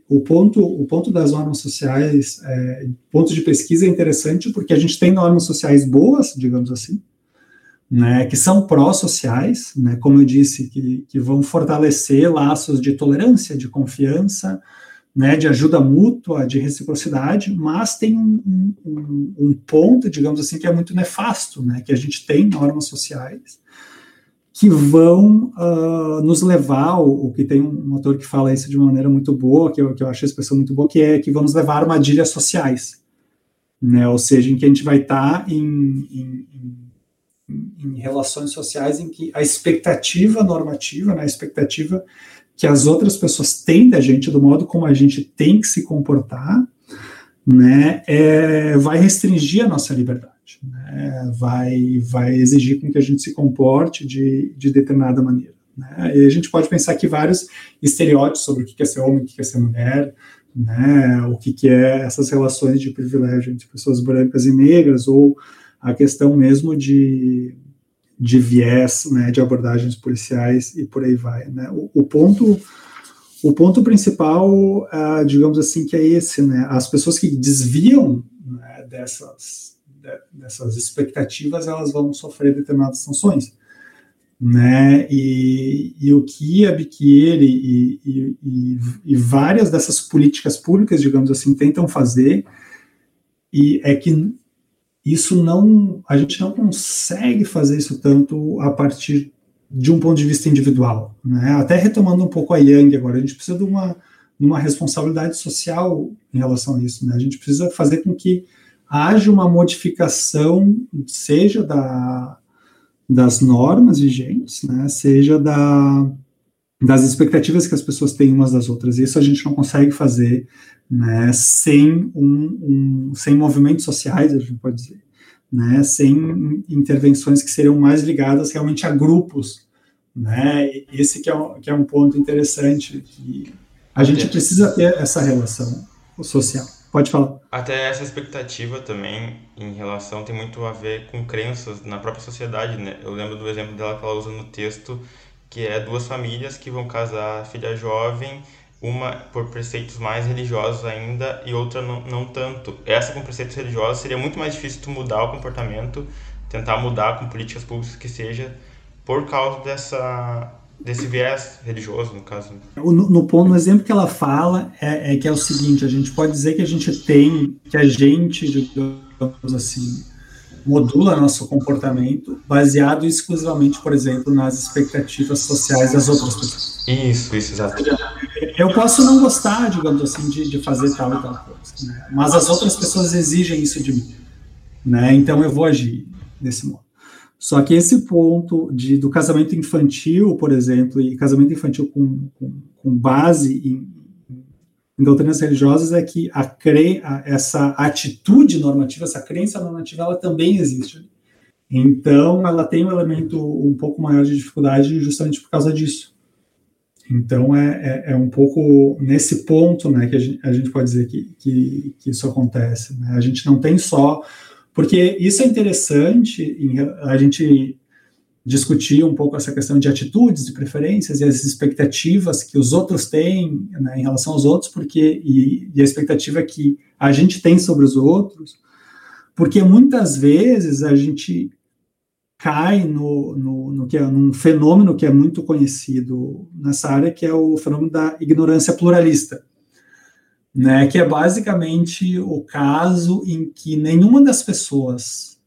O ponto, o ponto das normas sociais, é, ponto de pesquisa é interessante porque a gente tem normas sociais boas, digamos assim, né, que são pró-sociais, né, como eu disse, que, que vão fortalecer laços de tolerância, de confiança, né, de ajuda mútua, de reciprocidade, mas tem um, um, um ponto, digamos assim, que é muito nefasto, né, que a gente tem normas sociais que vão uh, nos levar, o, que tem um autor que fala isso de uma maneira muito boa, que eu, que eu acho a expressão muito boa, que é que vamos levar armadilhas sociais, né, ou seja, em que a gente vai estar tá em, em, em, em, relações sociais em que a expectativa normativa, né, a expectativa que as outras pessoas têm da gente, do modo como a gente tem que se comportar, né, é, vai restringir a nossa liberdade né, vai, vai exigir com que a gente se comporte de, de determinada maneira. Né? E a gente pode pensar que vários estereótipos sobre o que é ser homem, o que é ser mulher, né, o que é essas relações de privilégio entre pessoas brancas e negras, ou a questão mesmo de, de viés, né, de abordagens policiais e por aí vai. Né? O, o ponto o ponto principal, uh, digamos assim, que é esse, né? As pessoas que desviam né, dessas dessas expectativas, elas vão sofrer determinadas sanções. Né? E, e o que a e, e, e, e, várias dessas políticas públicas, digamos assim, tentam fazer, e é que isso não, a gente não consegue fazer isso tanto a partir de um ponto de vista individual, né? Até retomando um pouco a Yang agora, a gente precisa de uma, uma responsabilidade social em relação a isso, né? A gente precisa fazer com que haja uma modificação, seja da, das normas vigentes, né, seja da, das expectativas que as pessoas têm umas das outras. Isso a gente não consegue fazer né, sem, um, um, sem movimentos sociais, a gente pode dizer, né, sem intervenções que seriam mais ligadas realmente a grupos. Né, esse que é, um, que é um ponto interessante, a gente precisa ter essa relação social. Pode falar. Até essa expectativa também em relação tem muito a ver com crenças na própria sociedade, né? Eu lembro do exemplo dela que ela usa no texto, que é duas famílias que vão casar filha jovem, uma por preceitos mais religiosos ainda e outra não, não tanto. Essa com preceitos religiosos seria muito mais difícil tu mudar o comportamento, tentar mudar com políticas públicas que seja, por causa dessa desse viés religioso, no caso. No, no, ponto, no exemplo que ela fala, é, é, que é o seguinte, a gente pode dizer que a gente tem, que a gente, digamos assim, modula nosso comportamento baseado exclusivamente, por exemplo, nas expectativas sociais das outras pessoas. Isso, isso, exato. Eu posso não gostar, digamos assim, de, de fazer tal e tal coisa, né? mas as outras pessoas exigem isso de mim, né? Então eu vou agir desse modo. Só que esse ponto de, do casamento infantil, por exemplo, e casamento infantil com, com, com base em, em, doutrinas religiosas, é que a cre, essa atitude normativa, essa crença normativa, ela também existe. Então, ela tem um elemento um pouco maior de dificuldade justamente por causa disso. Então, é, é, é um pouco nesse ponto né, que a gente, a gente pode dizer que, que, que isso acontece. Né? A gente não tem só porque isso é interessante, a gente discutir um pouco essa questão de atitudes, de preferências e as expectativas que os outros têm né, em relação aos outros, porque e, e, a expectativa que a gente tem sobre os outros, porque muitas vezes a gente cai no, no, no que é num fenômeno que é muito conhecido nessa área, que é o fenômeno da ignorância pluralista né, que é basicamente o caso em que nenhuma das pessoas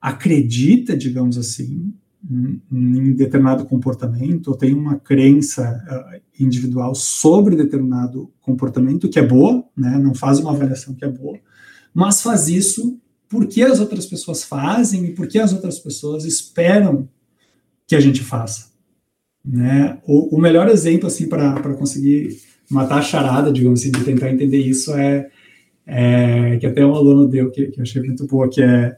acredita, digamos assim, em, determinado comportamento, ou tem uma crença uh, individual sobre determinado comportamento que é boa, né, não faz uma avaliação que é boa, mas faz isso porque as outras pessoas fazem e porque as outras pessoas esperam que a gente faça. Né? O, o melhor exemplo assim para conseguir matar a charada, digamos assim, de tentar entender isso é, é, que até um aluno deu, que, que eu achei muito boa, que é,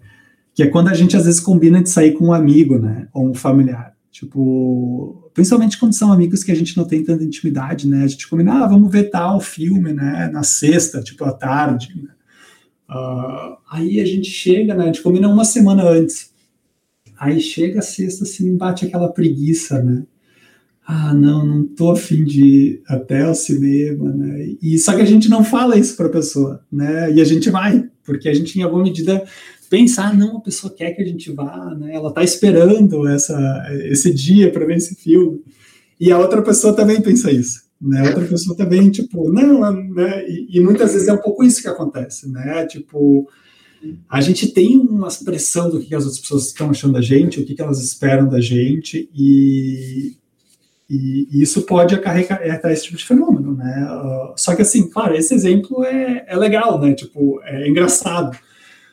que é quando a gente às vezes combina de sair com um amigo, né, ou um familiar. Tipo, principalmente quando são amigos que a gente não tem tanta intimidade, né? A gente combina, ah, vamos ver tal filme, né? Na sexta, tipo, à tarde. Né? Uh, aí a gente chega, né? A gente combina uma semana antes. Aí chega a sexta, assim, bate aquela preguiça, né? Ah, não, não tô afim de ir até o cinema, né? E só que a gente não fala isso para a pessoa, né? E a gente vai, porque a gente, em alguma medida, pensar, ah, não, a pessoa quer que a gente vá, né? Ela está esperando essa, esse dia para ver esse filme. E a outra pessoa também pensa isso, né? A outra pessoa também, tipo, não, né? E, e, muitas vezes é um pouco isso que acontece, né? Tipo, a gente tem uma expressão do que as outras pessoas estão achando da gente, o que elas esperam da gente, e, e, isso pode acarretar esse tipo de fenômeno, né? Uh, só que, assim, claro, esse exemplo é, é legal, né? Tipo, é engraçado.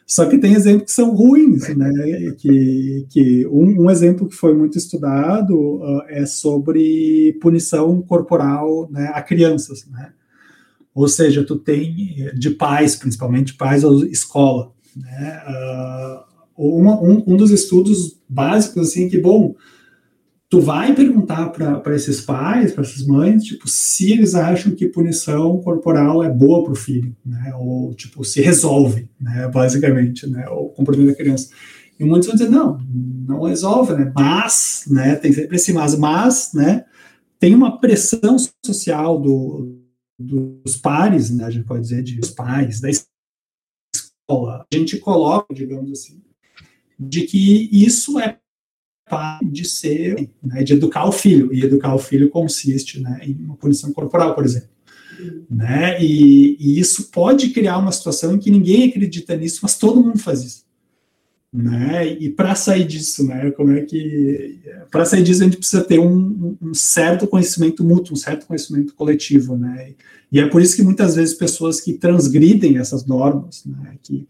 Só que tem exemplos que são ruins, né? Que, que um, um exemplo que foi muito estudado uh, é sobre punição corporal né, a crianças, né? Ou seja, tu tem de pais, principalmente pais ou escola, né? Uh, uma, um, um dos estudos básicos assim que bom tu vai perguntar para esses pais, para essas mães, tipo, se eles acham que punição corporal é boa para o filho, né? Ou, tipo, se resolve, né? Basicamente, né? O comportamento da criança. E muitos vão dizer, não, não resolve, né? Mas, né? Tem sempre esse mas, mas, né? Tem uma pressão social do, dos pares, né? A gente pode dizer de os pais, da escola. A gente coloca, digamos assim, de que isso é de ser, né, de educar o filho, e educar o filho consiste né, em uma punição corporal, por exemplo. Né, e, e, isso pode criar uma situação em que ninguém acredita nisso, mas todo mundo faz isso. Né, e para sair disso, né, como é que. Para sair disso, a gente precisa ter um, um, certo conhecimento mútuo, um certo conhecimento coletivo. Né, e é por isso que muitas vezes pessoas que transgridem essas normas, né, que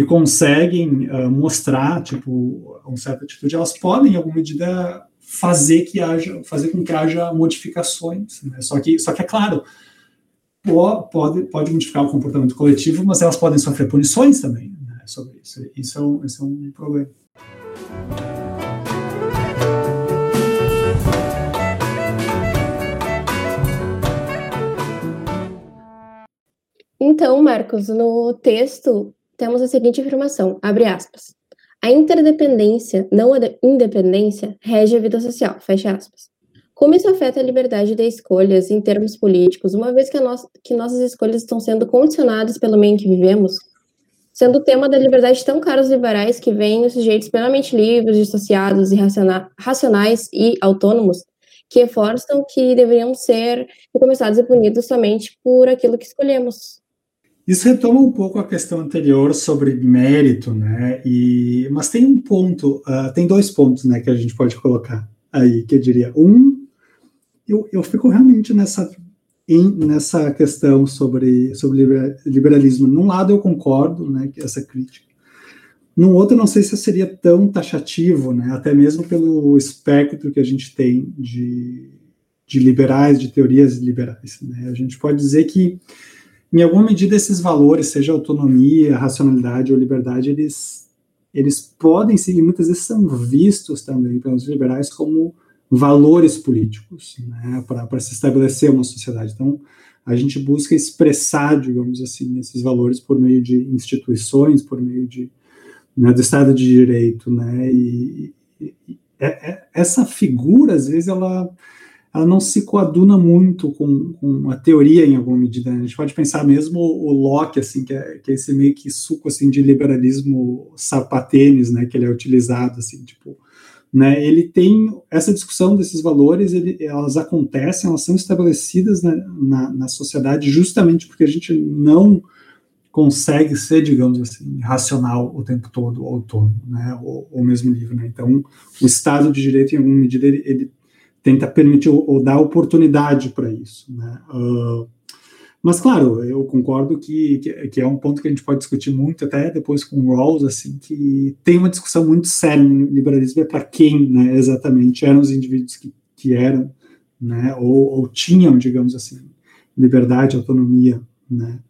que conseguem uh, mostrar, tipo, uma certa atitude, elas podem, em alguma medida, fazer que haja, fazer com que haja modificações. Né? Só que, só que é claro, pode, pode modificar o comportamento coletivo, mas elas podem sofrer punições também né, sobre isso. Isso é um, isso é um problema. Então, Marcos, no texto temos a seguinte afirmação, abre aspas. A interdependência, não a independência, rege a vida social, fecha aspas. Como isso afeta a liberdade de escolhas em termos políticos, uma vez que, nossa, que nossas escolhas estão sendo condicionadas pelo meio em que vivemos? Sendo o tema da liberdade tão caro aos liberais que veem os sujeitos plenamente livres, dissociados e racionais e autônomos, que reforçam que deveriam ser recomeçados e punidos somente por aquilo que escolhemos, isso retoma um pouco a questão anterior sobre mérito, né? E, mas tem um ponto, uh, tem dois pontos, né, que a gente pode colocar aí, que eu diria. Um, eu, eu fico realmente nessa, em, nessa questão sobre, sobre liberalismo. Num lado eu concordo, né, essa crítica. Num outro, não sei se seria tão taxativo, né, até mesmo pelo espectro que a gente tem de, de liberais, de teorias liberais. Né? A gente pode dizer que em alguma medida, esses valores, seja autonomia, racionalidade ou liberdade, eles, eles podem ser, e muitas vezes são vistos também pelos liberais como valores políticos, né, para se estabelecer uma sociedade. Então, a gente busca expressar, digamos assim, esses valores por meio de instituições, por meio de, né, do Estado de Direito, né, e, e, e essa figura, às vezes, ela ela não se coaduna muito com, com a teoria em alguma medida. Né? A gente pode pensar mesmo o Locke, assim, que é, que é esse meio que suco assim de liberalismo sapatênis, né, que ele é utilizado assim, tipo, né, ele tem essa discussão desses valores, ele, elas acontecem, elas são estabelecidas na, na, na sociedade justamente porque a gente não consegue ser, digamos assim, racional o tempo todo, autônomo, né, ou, ou mesmo livre, né? Então, o Estado de Direito, em alguma medida, ele, ele tenta permitir ou, ou dar oportunidade para isso. Né? Uh, mas, claro, eu concordo que, que, que, é um ponto que a gente pode discutir muito, até depois com o Rawls, assim, que tem uma discussão muito séria no liberalismo, é para quem né, exatamente eram os indivíduos que, que eram, né, ou, ou tinham, digamos assim, liberdade, autonomia, né,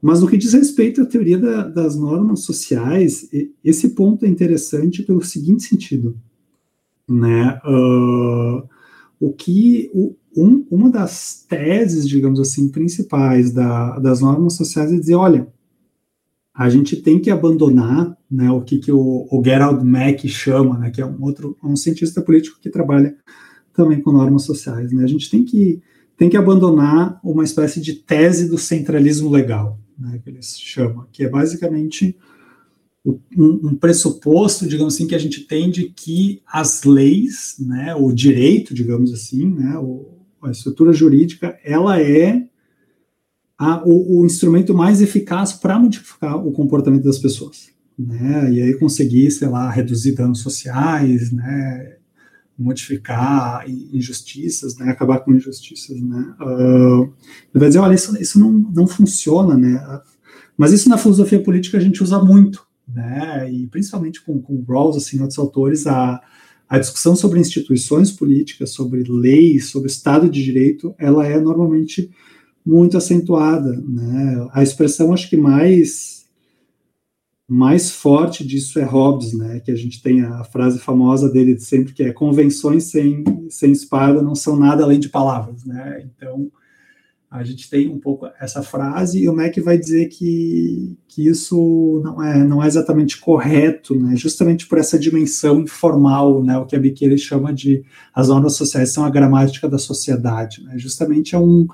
Mas no que diz respeito à teoria da, das normas sociais, esse ponto é interessante pelo seguinte sentido, né? Uh, o que o, um, uma das teses, digamos assim, principais da, das normas sociais é dizer, olha, a gente tem que abandonar, né, o que, que o, o Gerald Mack chama, né, que é um outro, um cientista político que trabalha também com normas sociais, né, a gente tem que tem que abandonar uma espécie de tese do centralismo legal, né, que eles chamam, que é basicamente um, pressuposto, digamos assim, que a gente tem de que as leis, né, o direito, digamos assim, né, a estrutura jurídica, ela é a, o, o, instrumento mais eficaz para modificar o comportamento das pessoas, né, e aí conseguir, sei lá, reduzir danos sociais, né, modificar injustiças, né, acabar com injustiças, né, uh, vai dizer, olha, isso, isso não, não funciona, né, mas isso na filosofia política a gente usa muito, né, e principalmente com, com Rawls, assim, outros autores, a, a discussão sobre instituições políticas, sobre leis, sobre Estado de Direito, ela é normalmente muito acentuada, né, a expressão, acho que mais mais forte disso é Hobbes, né, que a gente tem a frase famosa dele de sempre que é convenções sem, sem espada não são nada além de palavras, né, então a gente tem um pouco essa frase e o Mac vai dizer que, que isso não é, não é exatamente correto, né, justamente por essa dimensão informal, né, o que a Biqueira chama de as normas sociais são a gramática da sociedade, né, justamente é um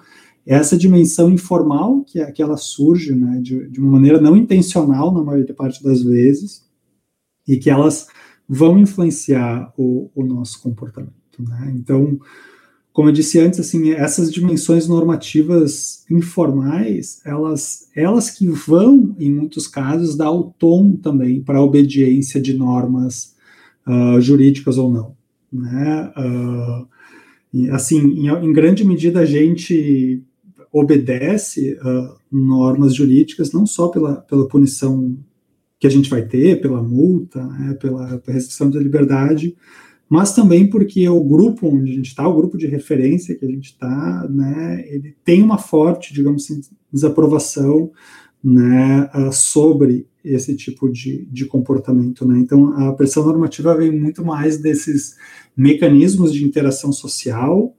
essa dimensão informal que, é, que ela surge né, de, de uma maneira não intencional na maior parte das vezes e que elas vão influenciar o, o nosso comportamento. Né? Então, como eu disse antes, assim, essas dimensões normativas informais, elas, elas que vão, em muitos casos, dar o tom também para a obediência de normas uh, jurídicas ou não. Né? Uh, assim, em, em, grande medida, a gente obedece uh, normas jurídicas não só pela, pela punição que a gente vai ter, pela multa, né, pela, pela restrição da liberdade, mas também porque o grupo onde a gente está, o grupo de referência que a gente está, né, ele tem uma forte, digamos assim, desaprovação né, uh, sobre esse tipo de, de comportamento. Né? Então, a pressão normativa vem muito mais desses mecanismos de interação social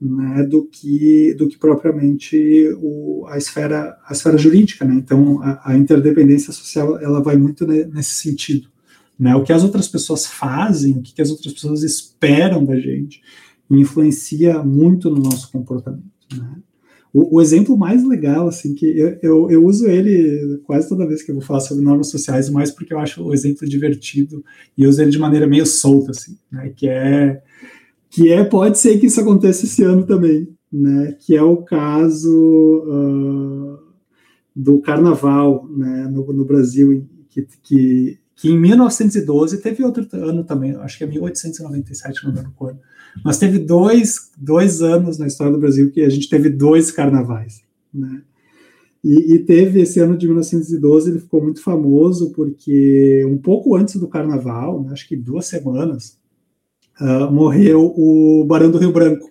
né, do que do que propriamente o, a esfera a esfera jurídica, né? Então a, a, interdependência social ela vai muito nesse sentido, né? O que as outras pessoas fazem, o que as outras pessoas esperam da gente, influencia muito no nosso comportamento, né? O, o, exemplo mais legal, assim, que eu, eu, eu, uso ele quase toda vez que eu vou falar sobre normas sociais, mais porque eu acho o exemplo divertido e uso ele de maneira meio solta, assim, né? Que é que é pode ser que isso aconteça esse ano também, né? Que é o caso uh, do Carnaval, né? No, no Brasil, que, que, que, em 1912 teve outro ano também, acho que é 1897, não lembro quando, mas teve dois, dois anos na história do Brasil que a gente teve dois carnavais, né? E, e, teve esse ano de 1912, ele ficou muito famoso porque um pouco antes do carnaval, né, acho que duas semanas, uh, morreu o Barão do Rio Branco,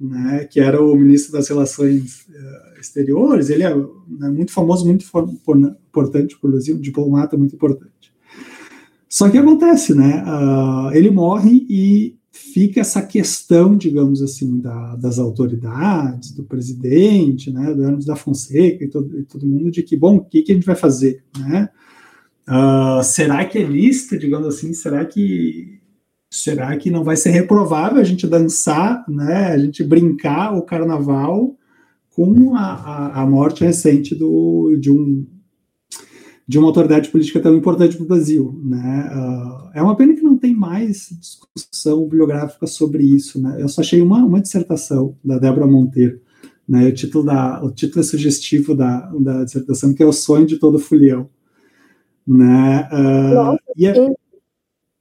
né, que era o ministro das Relações uh, Exteriores. Ele é né, muito famoso, muito for, por, importante o Brasil, diplomata muito importante. Só que acontece, né? Uh, ele morre e fica essa questão, digamos assim, da, das autoridades, do presidente, né, do Hermes da Fonseca e todo, e todo mundo de que, bom, o que, que a gente vai fazer, né? Uh, será que é lista, digamos assim, será que será que não vai ser reprovável a gente dançar, né, a gente brincar o carnaval com a, a, a morte recente do, de, um, de uma autoridade política tão importante para o Brasil, né? Uh, é uma pena que não tem mais discussão bibliográfica sobre isso, né? Eu só achei uma, uma dissertação da Débora Monteiro, né? O título da o título é sugestivo da, da dissertação que é o sonho de todo folião, né? Uh, Nossa, é...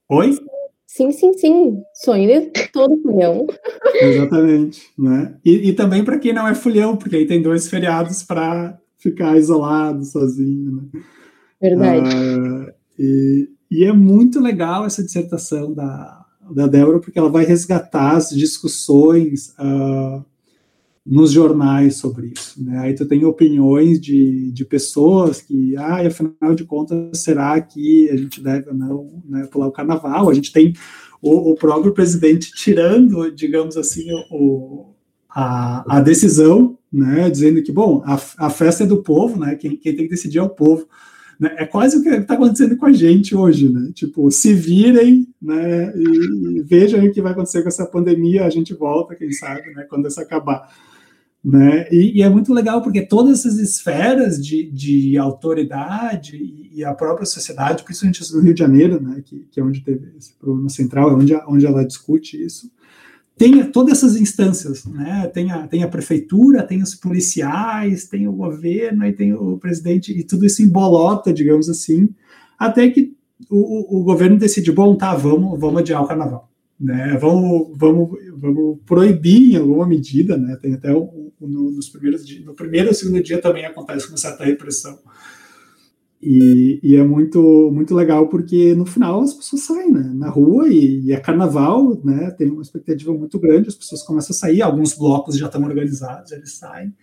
Oi? Sim, sim, sim. Sonho de todo fulhão. Exatamente. Né? E, e também para quem não é fulhão, porque aí tem dois feriados para ficar isolado, sozinho. Né? Verdade. Uh, e, e, é muito legal essa dissertação da, da Débora, porque ela vai resgatar as discussões uh, nos jornais sobre isso. Né? Aí tu tem opiniões de, de pessoas que, ah, afinal de contas, será que a gente deve ou não né, pular o carnaval? A gente tem o, o próprio presidente tirando, digamos assim, o, a, a decisão, né, dizendo que, bom, a, a festa é do povo, né, quem, quem tem que decidir é o povo. Né? É quase o que está acontecendo com a gente hoje, né? Tipo, se virem, né? E, e, vejam o que vai acontecer com essa pandemia. A gente volta, quem sabe, né? Quando isso acabar. Né? E, e, é muito legal porque todas essas esferas de, de autoridade e, a própria sociedade, principalmente no Rio de Janeiro, né, que, que é onde teve esse problema central, é onde, onde ela discute isso, tem todas essas instâncias, né? Tem a, tem a prefeitura, tem os policiais, tem o governo, e tem o presidente, e tudo isso embolota, digamos assim, até que o, o governo decide, bom, tá, vamos, vamos adiar o carnaval né? Vamos, vamos, vamos proibir em alguma medida, né? Tem até o, o, no, nos primeiros no primeiro e segundo dia também acontece uma certa repressão. E, e, é muito muito legal porque no final as pessoas saem né, na rua e, e é carnaval, né? Tem uma expectativa muito grande, as pessoas começam a sair, alguns blocos já estão organizados, eles saem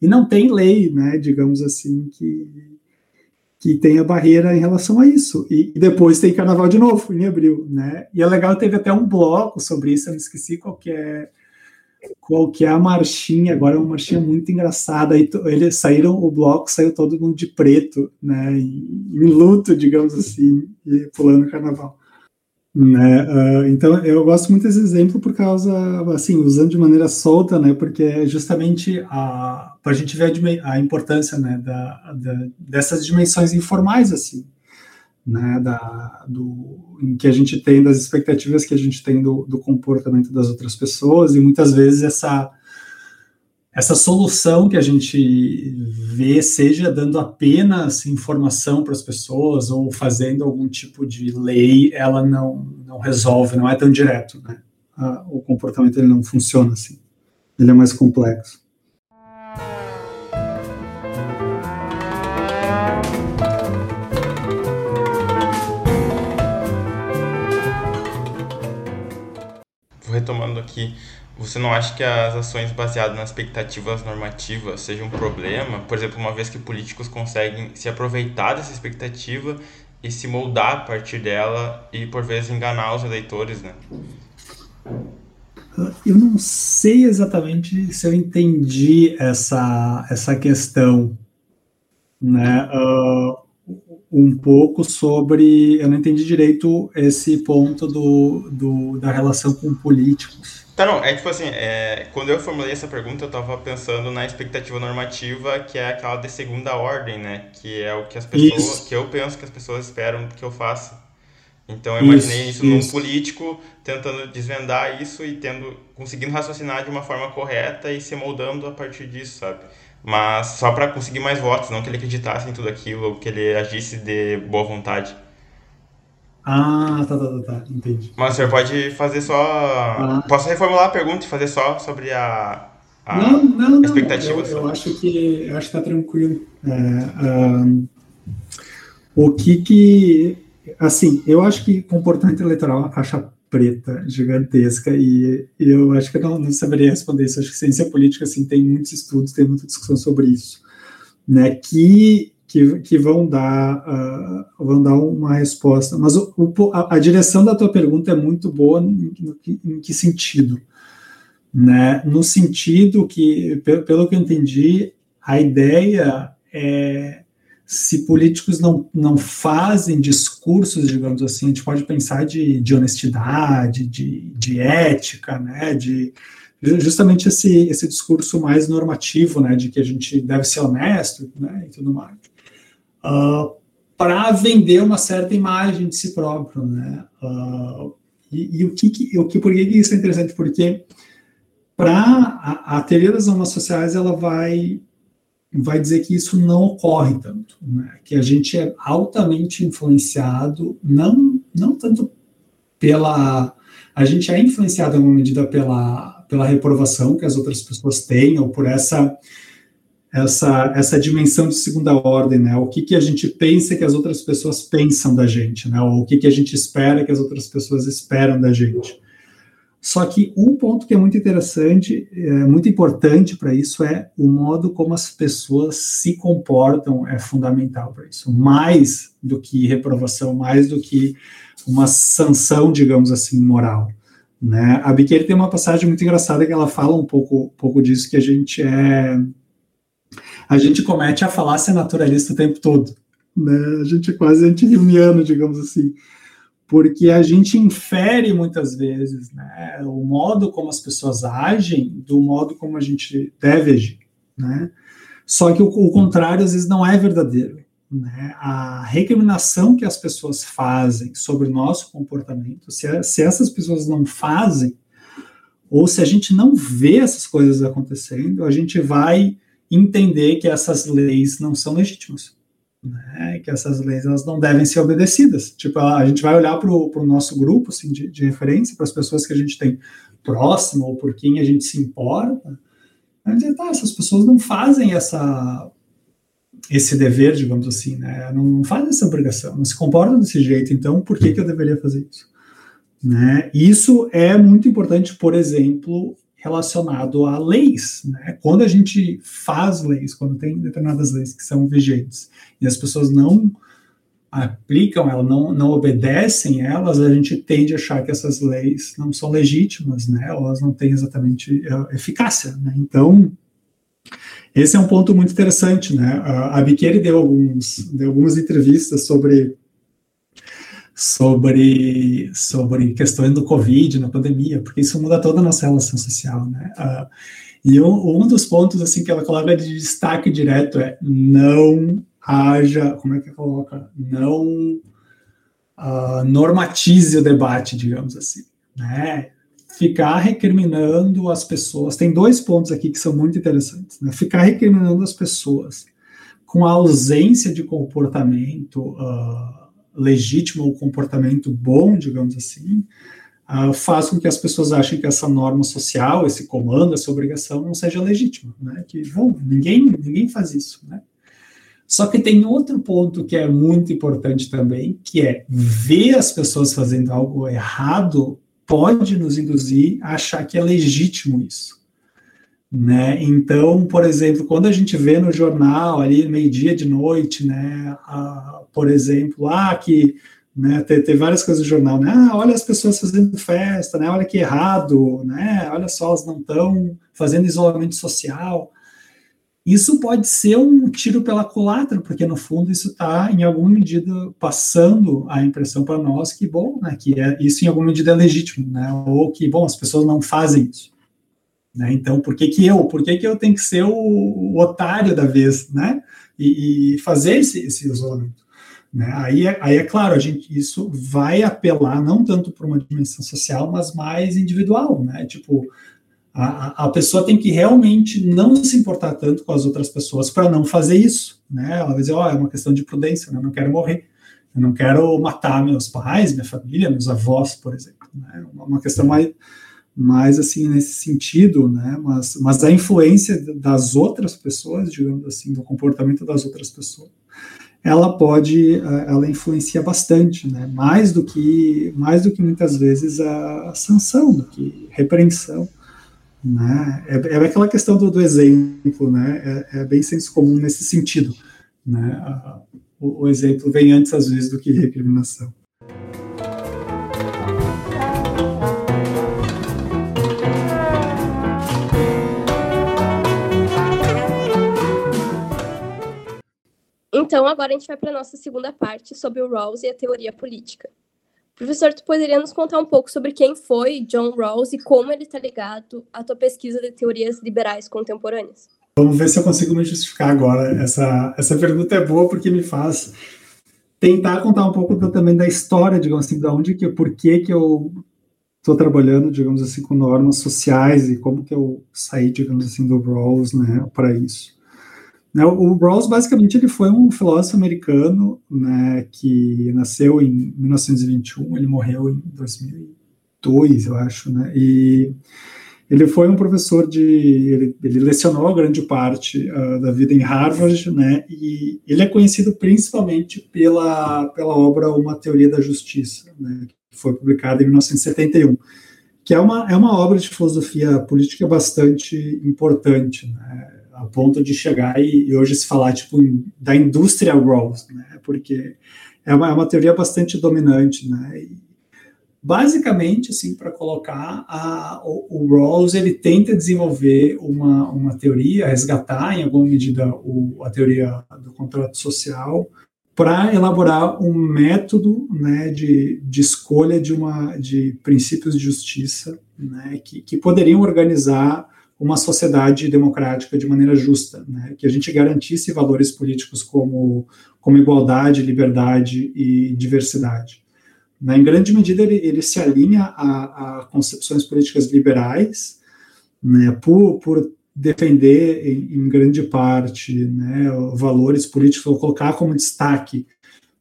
e não tem lei, né? Digamos assim que que tem a barreira em relação a isso. E, e, depois tem carnaval de novo, em abril, né? E é legal, teve até um bloco sobre isso, eu não esqueci qual que é, qual que é a marchinha, agora é uma marchinha muito engraçada, e eles saíram, o bloco saiu todo mundo de preto, né? Em, em luto, digamos assim, e pulando carnaval. Né? Uh, então, eu gosto muito desse exemplo por causa, assim, usando de maneira solta, né? Porque é justamente a a gente ver a, a importância, né, da, da, dessas dimensões informais, assim, né, da, do, em que a gente tem das expectativas que a gente tem do, do comportamento das outras pessoas e muitas vezes essa essa solução que a gente vê, seja dando apenas informação para as pessoas ou fazendo algum tipo de lei, ela não, não resolve, não é tão direto, né? o comportamento ele não funciona assim, ele é mais complexo. Aqui você não acha que as ações baseadas nas expectativas normativas sejam um problema? Por exemplo, uma vez que políticos conseguem se aproveitar dessa expectativa e se moldar a partir dela e, por vezes, enganar os eleitores, né? Eu não sei exatamente se eu entendi essa, essa questão, né? Uh, um pouco sobre. Eu não entendi direito esse ponto do, do da relação com políticos. Tá, não, é tipo assim, é, quando eu formulei essa pergunta, eu tava pensando na expectativa normativa, que é aquela de segunda ordem, né? Que é o que as pessoas, isso. que eu penso que as pessoas esperam que eu faça. Então eu imaginei isso, isso num político tentando desvendar isso e tendo conseguindo raciocinar de uma forma correta e se moldando a partir disso, sabe? Mas só para conseguir mais votos, não que ele acreditasse em tudo aquilo, que ele agisse de boa vontade. Ah, tá, tá, tá, tá, entendi. Mas o senhor pode fazer só. Ah. Posso reformular a pergunta e fazer só sobre a, a não, não, não. expectativa? Eu, eu acho que eu acho que tá tranquilo. É, um, o que que. Assim, eu acho que comportamento eleitoral é uma caixa preta gigantesca e, eu acho que eu não, não saberia responder isso. Acho que ciência política assim, tem muitos estudos, tem muita discussão sobre isso. Né, que que, que vão dar uh, vão dar uma resposta. Mas o, o, a, a, direção da tua pergunta é muito boa em, em, em que sentido? Né? No sentido que, pelo, pelo que eu entendi, a ideia é se políticos não, não fazem discursos, digamos assim, a gente pode pensar de, de honestidade, de, de ética, né, de justamente esse, esse discurso mais normativo, né, de que a gente deve ser honesto, né, e tudo mais uh, ah, para vender uma certa imagem de si próprio, né? Uh, e, e, o que, o que, por que isso é interessante? Porque para a, a, teoria das normas sociais ela vai vai dizer que isso não ocorre tanto, né? que a gente é altamente influenciado, não não tanto pela a gente é influenciado em uma medida pela pela reprovação que as outras pessoas têm ou por essa essa, essa dimensão de segunda ordem, né? O que, que a gente pensa que as outras pessoas pensam da gente, né? Ou o que, que a gente espera que as outras pessoas esperam da gente. Só que um ponto que é muito interessante, é muito importante para isso é o modo como as pessoas se comportam é fundamental para isso. Mais do que reprovação, mais do que uma sanção, digamos assim, moral. Né? A Biqueira tem uma passagem muito engraçada que ela fala um pouco, pouco disso, que a gente é. A gente comete a falácia naturalista o tempo todo. Né? A gente é quase anti-hilmiano, digamos assim porque a gente infere muitas vezes né, o modo como as pessoas agem do modo como a gente deve agir. Né? Só que o, o contrário às vezes não é verdadeiro. Né? A recriminação que as pessoas fazem sobre o nosso comportamento, se, se essas pessoas não fazem, ou se a gente não vê essas coisas acontecendo, a gente vai entender que essas leis não são legítimas né, que essas leis elas não devem ser obedecidas. Tipo, a, gente vai olhar para o nosso grupo assim, de, de referência, para as pessoas que a gente tem próximo ou por quem a gente se importa, a gente dizer, tá, essas pessoas não fazem essa esse dever, digamos assim, né? Não, não fazem essa obrigação, não se comportam desse jeito, então por que, que eu deveria fazer isso? Né? Isso é muito importante, por exemplo, relacionado a leis. Né? Quando a gente faz leis, quando tem determinadas leis que são vigentes e as pessoas não aplicam, elas não, não obedecem elas, a gente tende a achar que essas leis não são legítimas, né? elas não têm exatamente uh, eficácia. Né? Então, esse é um ponto muito interessante. Né? A, a Biqueri deu, alguns, deu algumas entrevistas sobre sobre, sobre questões do Covid, na pandemia, porque isso muda toda a nossa relação social, né? Uh, e um, um, dos pontos, assim, que ela coloca de destaque direto é não haja, como é que coloca? Não uh, normatize o debate, digamos assim, né? Ficar recriminando as pessoas, tem dois pontos aqui que são muito interessantes, né? Ficar recriminando as pessoas com a ausência de comportamento uh, legítimo ou comportamento bom, digamos assim, uh, faz com que as pessoas achem que essa norma social, esse comando, essa obrigação não seja legítima, né? Que, bom, ninguém, ninguém faz isso, né? Só que tem outro ponto que é muito importante também, que é ver as pessoas fazendo algo errado pode nos induzir a achar que é legítimo isso. Né? Então, por exemplo, quando a gente vê no jornal ali meio-dia de noite, né, a, por exemplo, ah, que né, tem, tem, várias coisas no jornal, né? Ah, olha as pessoas fazendo festa, né? Olha que errado, né? Olha só, elas não estão fazendo isolamento social. Isso pode ser um tiro pela culatra, porque no fundo isso está, em alguma medida, passando a impressão para nós que, bom, né, que é, isso em alguma medida é legítimo, né? Ou que, bom, as pessoas não fazem isso. Né? Então, por que, que eu? Por que, que eu tenho que ser o, o otário da vez, né? E, e fazer esse, esse isolamento? Né? Aí, é, aí é claro, a gente, isso vai apelar não tanto para uma dimensão social, mas mais individual, né? Tipo, a, a pessoa tem que realmente não se importar tanto com as outras pessoas para não fazer isso, né? Ela vai dizer, ó, oh, é uma questão de prudência, né? eu não quero morrer, eu não quero matar meus pais, minha família, meus avós, por exemplo, né? Uma questão mais mais assim nesse sentido, né? Mas, mas a influência das outras pessoas, digamos assim, do comportamento das outras pessoas, ela pode, eh, ela influencia bastante, né? Mais do que, mais do que muitas vezes a, sanção, do que repreensão, né? É, é aquela questão do, do exemplo, né? É, é, bem senso comum nesse sentido, né? o, o exemplo vem antes às vezes do que recriminação. Então, agora a gente vai para a nossa segunda parte sobre o Rawls e a teoria política. Professor, tu poderia nos contar um pouco sobre quem foi John Rawls e como ele está ligado à tua pesquisa de teorias liberais contemporâneas? Vamos ver se eu consigo me justificar agora. Essa, essa pergunta é boa porque me faz tentar contar um pouco também da história, digamos assim, da onde que, por que que eu estou trabalhando, digamos assim, com normas sociais e como que eu saí, digamos assim, do Rawls, né, para isso. Né, o Rawls, basicamente, ele foi um filósofo americano né, que nasceu em 1921, ele morreu em 2002, eu acho, né, e ele foi um professor de, ele, ele lecionou grande parte uh, da vida em Harvard, né, e ele é conhecido principalmente pela, pela obra Uma Teoria da Justiça, né, que foi publicada em 1971, que é uma, é uma obra de filosofia política bastante importante, né? A ponto de chegar e, e hoje se falar tipo da indústria Rawls, né? porque é uma, é uma teoria bastante dominante, né? E, basicamente, assim, para colocar, a, o, o, Rawls ele tenta desenvolver uma, uma teoria, resgatar em alguma medida o, a teoria do contrato social, para elaborar um método né, de, de escolha de, uma, de princípios de justiça né, que, que poderiam organizar uma sociedade democrática de maneira justa, né, que a gente garantisse valores políticos como, como igualdade, liberdade e diversidade. Né, em grande medida, ele, ele se alinha a, a, concepções políticas liberais, né, por, por defender, em, em grande parte, né, valores políticos, ou colocar como destaque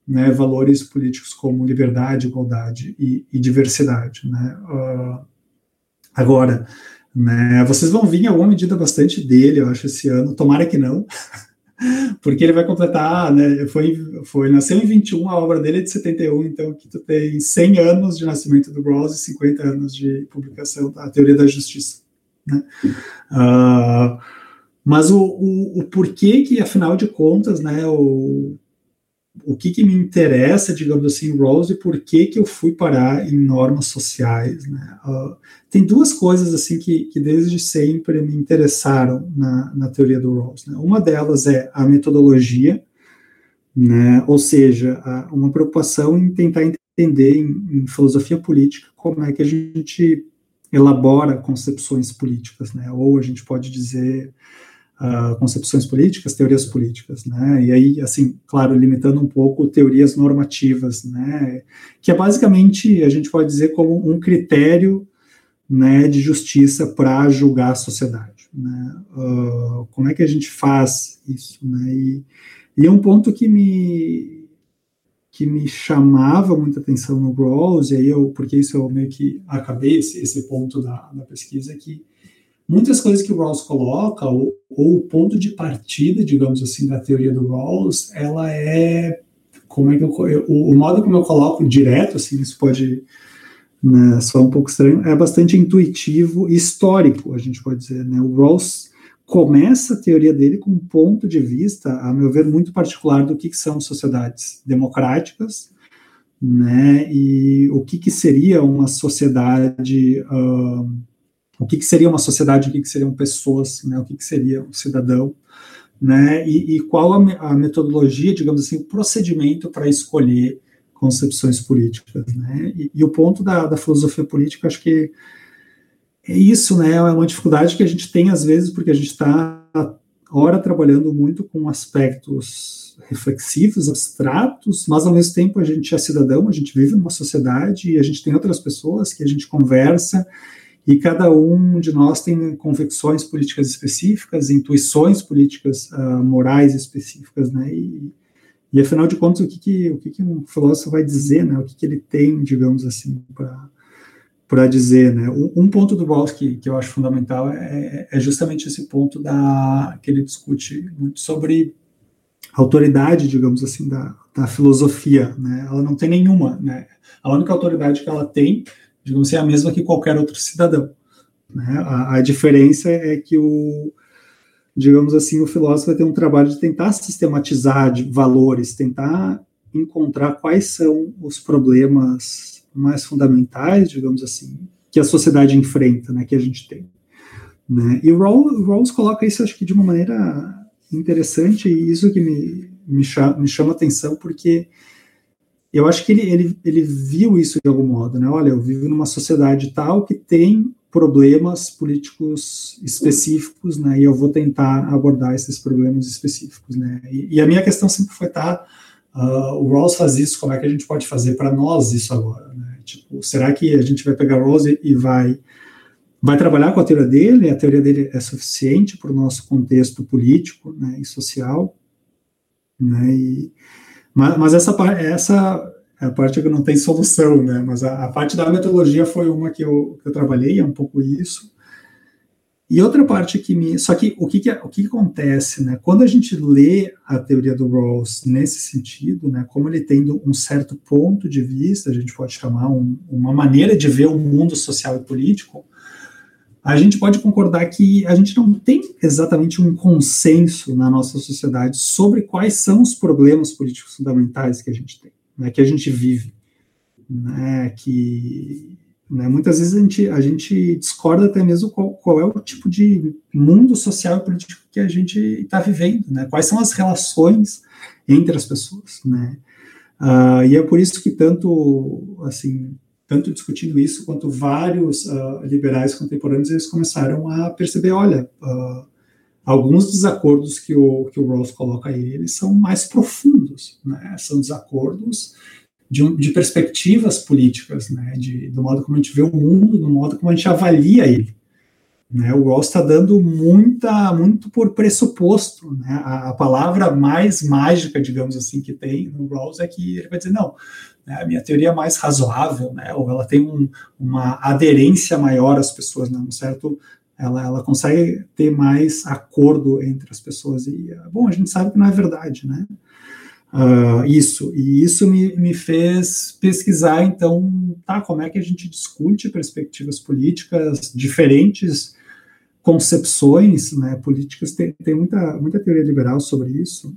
né, valores políticos como liberdade, igualdade e, e diversidade. Né. Uh, agora, né? Vocês vão vir em alguma medida bastante dele, eu acho, esse ano, tomara que não, porque ele vai completar, né, foi, foi, nasceu em 21, a obra dele é de 71, então que tu tem 100 anos de nascimento do Rawls e 50 anos de publicação da Teoria da Justiça. Né? Uh, mas o, o, o, porquê que, afinal de contas, né, o, o que, que me interessa, digamos assim, Rawls e por que que eu fui parar em normas sociais, né? Uh, tem duas coisas assim que, que desde sempre me interessaram na, na teoria do Rawls. Né? Uma delas é a metodologia, né? Ou seja, a, uma preocupação em tentar entender em, em, filosofia política como é que a gente elabora concepções políticas, né? Ou a gente pode dizer uh, concepções políticas, teorias políticas, né? E aí, assim, claro, limitando um pouco teorias normativas, né? Que é basicamente, a gente pode dizer como um critério, né, de justiça para julgar a sociedade, né? Uh, como é que a gente faz isso, né? E, e é um ponto que me que me chamava muita atenção no Rawls, e aí eu, porque isso eu meio que acabei esse, esse ponto da, da pesquisa, que muitas coisas que o Rawls coloca, ou, ou, o ponto de partida, digamos assim, da teoria do Rawls, ela é, como é que eu, eu o, modo como eu coloco direto, assim, isso pode né, soar um pouco estranho, é bastante intuitivo e histórico, a gente pode dizer, né, o Rawls começa a teoria dele com um ponto de vista, a meu ver, muito particular do que, que são sociedades democráticas, né, e o que, que seria uma sociedade uh, o que, que seria uma sociedade, o que, que seriam pessoas, né, o que, que seria um cidadão, né, e, e qual a, a, metodologia, digamos assim, o procedimento para escolher concepções políticas, né, e, e o ponto da, da, filosofia política, acho que é isso, né, é uma dificuldade que a gente tem às vezes, porque a gente está, ora, trabalhando muito com aspectos reflexivos, abstratos, mas ao mesmo tempo a gente é cidadão, a gente vive numa sociedade e a gente tem outras pessoas que a gente conversa e cada um de nós tem convicções políticas específicas, intuições políticas uh, morais específicas, né? E, e, afinal de contas, o que, que o que, que, um filósofo vai dizer, né? O que, que ele tem, digamos assim, para dizer, né? Um, ponto do Rawls que, que eu acho fundamental é, é justamente esse ponto da que ele discute muito sobre autoridade, digamos assim, da, da filosofia, né? Ela não tem nenhuma, né? A única autoridade que ela tem digamos assim, a mesma que qualquer outro cidadão. Né? A, a, diferença é que o, digamos assim, o filósofo vai ter um trabalho de tentar sistematizar de valores, tentar encontrar quais são os problemas mais fundamentais, digamos assim, que a sociedade enfrenta, né, que a gente tem. Né? E o Rawls, coloca isso, acho que de uma maneira interessante, e isso que me, me, chama, me chama atenção, porque eu acho que ele, ele, ele viu isso de algum modo, né? Olha, eu vivo numa sociedade tal que tem problemas políticos específicos, né? E eu vou tentar abordar esses problemas específicos, né? E, e a minha questão sempre foi, tá, uh, o Rawls faz isso, como é que a gente pode fazer para nós isso agora, né? Tipo, será que a gente vai pegar Rawls e, e vai vai trabalhar com a teoria dele? A teoria dele é suficiente para o nosso contexto político, né? E social, né? E mas, mas essa, essa é a parte que não tem solução, né? Mas a, a parte da metodologia foi uma que eu, que eu trabalhei, é um pouco isso. E outra parte que me. Só que o que, que, o que acontece, né? Quando a gente lê a teoria do Rawls nesse sentido, né? Como ele tendo um certo ponto de vista, a gente pode chamar um, uma maneira de ver o mundo social e político, a gente pode concordar que a gente não tem exatamente um consenso na nossa sociedade sobre quais são os problemas políticos fundamentais que a gente tem, né? Que a gente vive, né? Que né? Muitas vezes a gente, a gente discorda até mesmo qual, qual, é o tipo de mundo social e político que a gente está vivendo, né? quais são as relações entre as pessoas. Né? Uh, e é por isso que tanto, assim, tanto discutindo isso, quanto vários uh, liberais contemporâneos, eles começaram a perceber, olha, uh, alguns desacordos que o, que o Rawls coloca aí, eles são mais profundos, né? são desacordos de, de perspectivas políticas, né, de, do modo como a gente vê o mundo, do modo como a gente avalia ele. Né, o Rawls está dando muita, muito por pressuposto. Né, a, a, palavra mais mágica, digamos assim, que tem no Rawls é que ele vai dizer, não, né, a minha teoria é mais razoável, né, ou ela tem um, uma aderência maior às pessoas, né, um certo ela, ela consegue ter mais acordo entre as pessoas. E, bom, a gente sabe que não é verdade, né? Uh, isso, e isso me, me fez pesquisar, então, tá, como é que a gente discute perspectivas políticas, diferentes concepções né, políticas, tem, tem muita, muita teoria liberal sobre isso,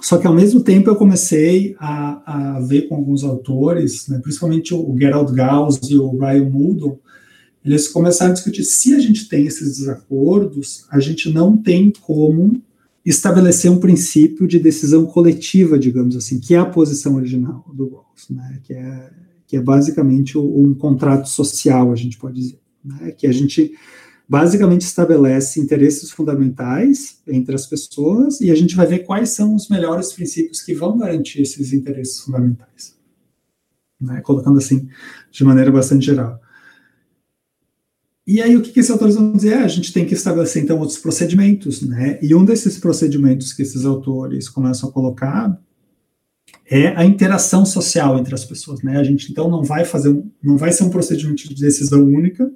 só que ao mesmo tempo eu comecei a, a ver com alguns autores, né, principalmente o Gerald Gauss e o Ryan Muldoon, eles começaram a discutir se a gente tem esses desacordos, a gente não tem como estabelecer um princípio de decisão coletiva, digamos assim, que é a posição original do Rawls, né, que, é, que é basicamente um contrato social, a gente pode dizer, né, que a gente basicamente estabelece interesses fundamentais entre as pessoas e a gente vai ver quais são os melhores princípios que vão garantir esses interesses fundamentais, né, colocando assim de maneira bastante geral. E aí, o que, que esses autores vão dizer? A gente tem que estabelecer, então, outros procedimentos, né? E um desses procedimentos que esses autores começam a colocar é a interação social entre as pessoas, né? A gente, então, não vai fazer, não vai ser um procedimento de decisão única,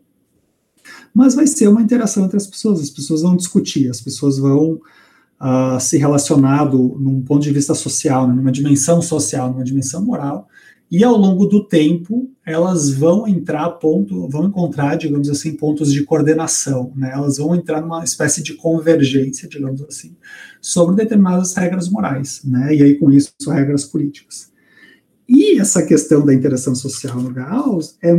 mas vai ser uma interação entre as pessoas. As pessoas vão discutir, as pessoas vão uh, se relacionar do, num ponto de vista social, né? numa dimensão social, numa dimensão moral, e ao longo do tempo elas vão entrar ponto, vão encontrar, digamos assim, pontos de coordenação, né? Elas vão entrar numa espécie de convergência, digamos assim, sobre determinadas regras morais, né? E aí com isso regras políticas. E essa questão da interação social no Gauss é,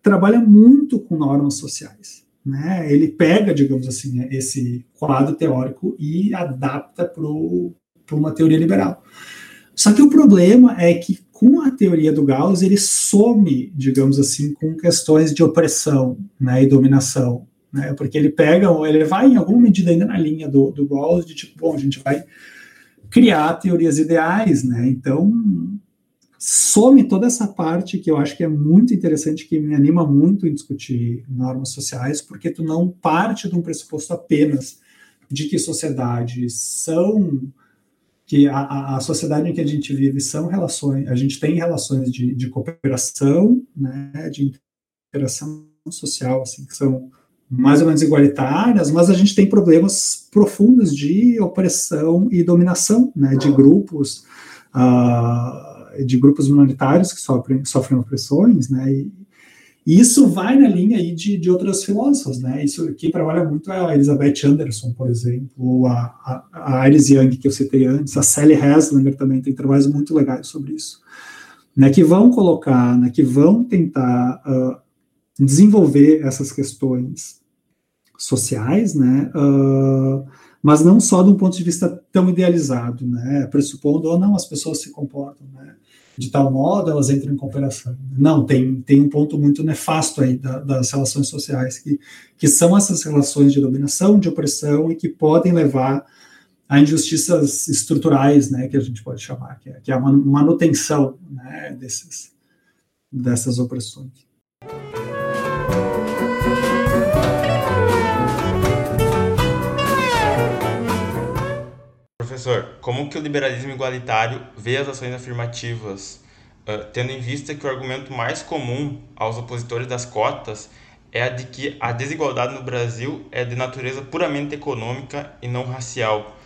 trabalha muito com normas sociais, né? Ele pega, digamos assim, esse quadro teórico e adapta para uma teoria liberal. Só que o problema é que com a teoria do Gauss ele some, digamos assim, com questões de opressão né, e dominação, né, porque ele pega, ele vai em alguma medida ainda na linha do, do Gauss de tipo, bom, a gente vai criar teorias ideais, né, então some toda essa parte que eu acho que é muito interessante, que me anima muito em discutir normas sociais, porque tu não parte de um pressuposto apenas de que sociedades são que a, a sociedade em que a gente vive são relações, a gente tem relações de, de cooperação, né, de interação social, assim, que são mais ou menos igualitárias, mas a gente tem problemas profundos de opressão e dominação, né, de grupos, uh, de grupos minoritários que sofrem, sofrem opressões, né, e, e isso vai na linha aí de, de outras filósofas, né? Isso quem trabalha muito é a Elizabeth Anderson, por exemplo, ou a, a, a Iris Young, que eu citei antes, a Sally Haslinger também tem trabalhos muito legais sobre isso, né? Que vão colocar, né? Que vão tentar uh, desenvolver essas questões sociais, né? Uh, mas não só de um ponto de vista tão idealizado, né? Pressupondo ou não as pessoas se comportam, né? De tal modo elas entram em cooperação. Não, tem, tem um ponto muito nefasto aí da, das relações sociais, que, que são essas relações de dominação, de opressão e que podem levar a injustiças estruturais, né, que a gente pode chamar, que é, que é a manutenção né, desses, dessas opressões. Professor, como que o liberalismo igualitário vê as ações afirmativas, uh, tendo em vista que o argumento mais comum aos opositores das cotas é a de que a desigualdade no Brasil é de natureza puramente econômica e não racial.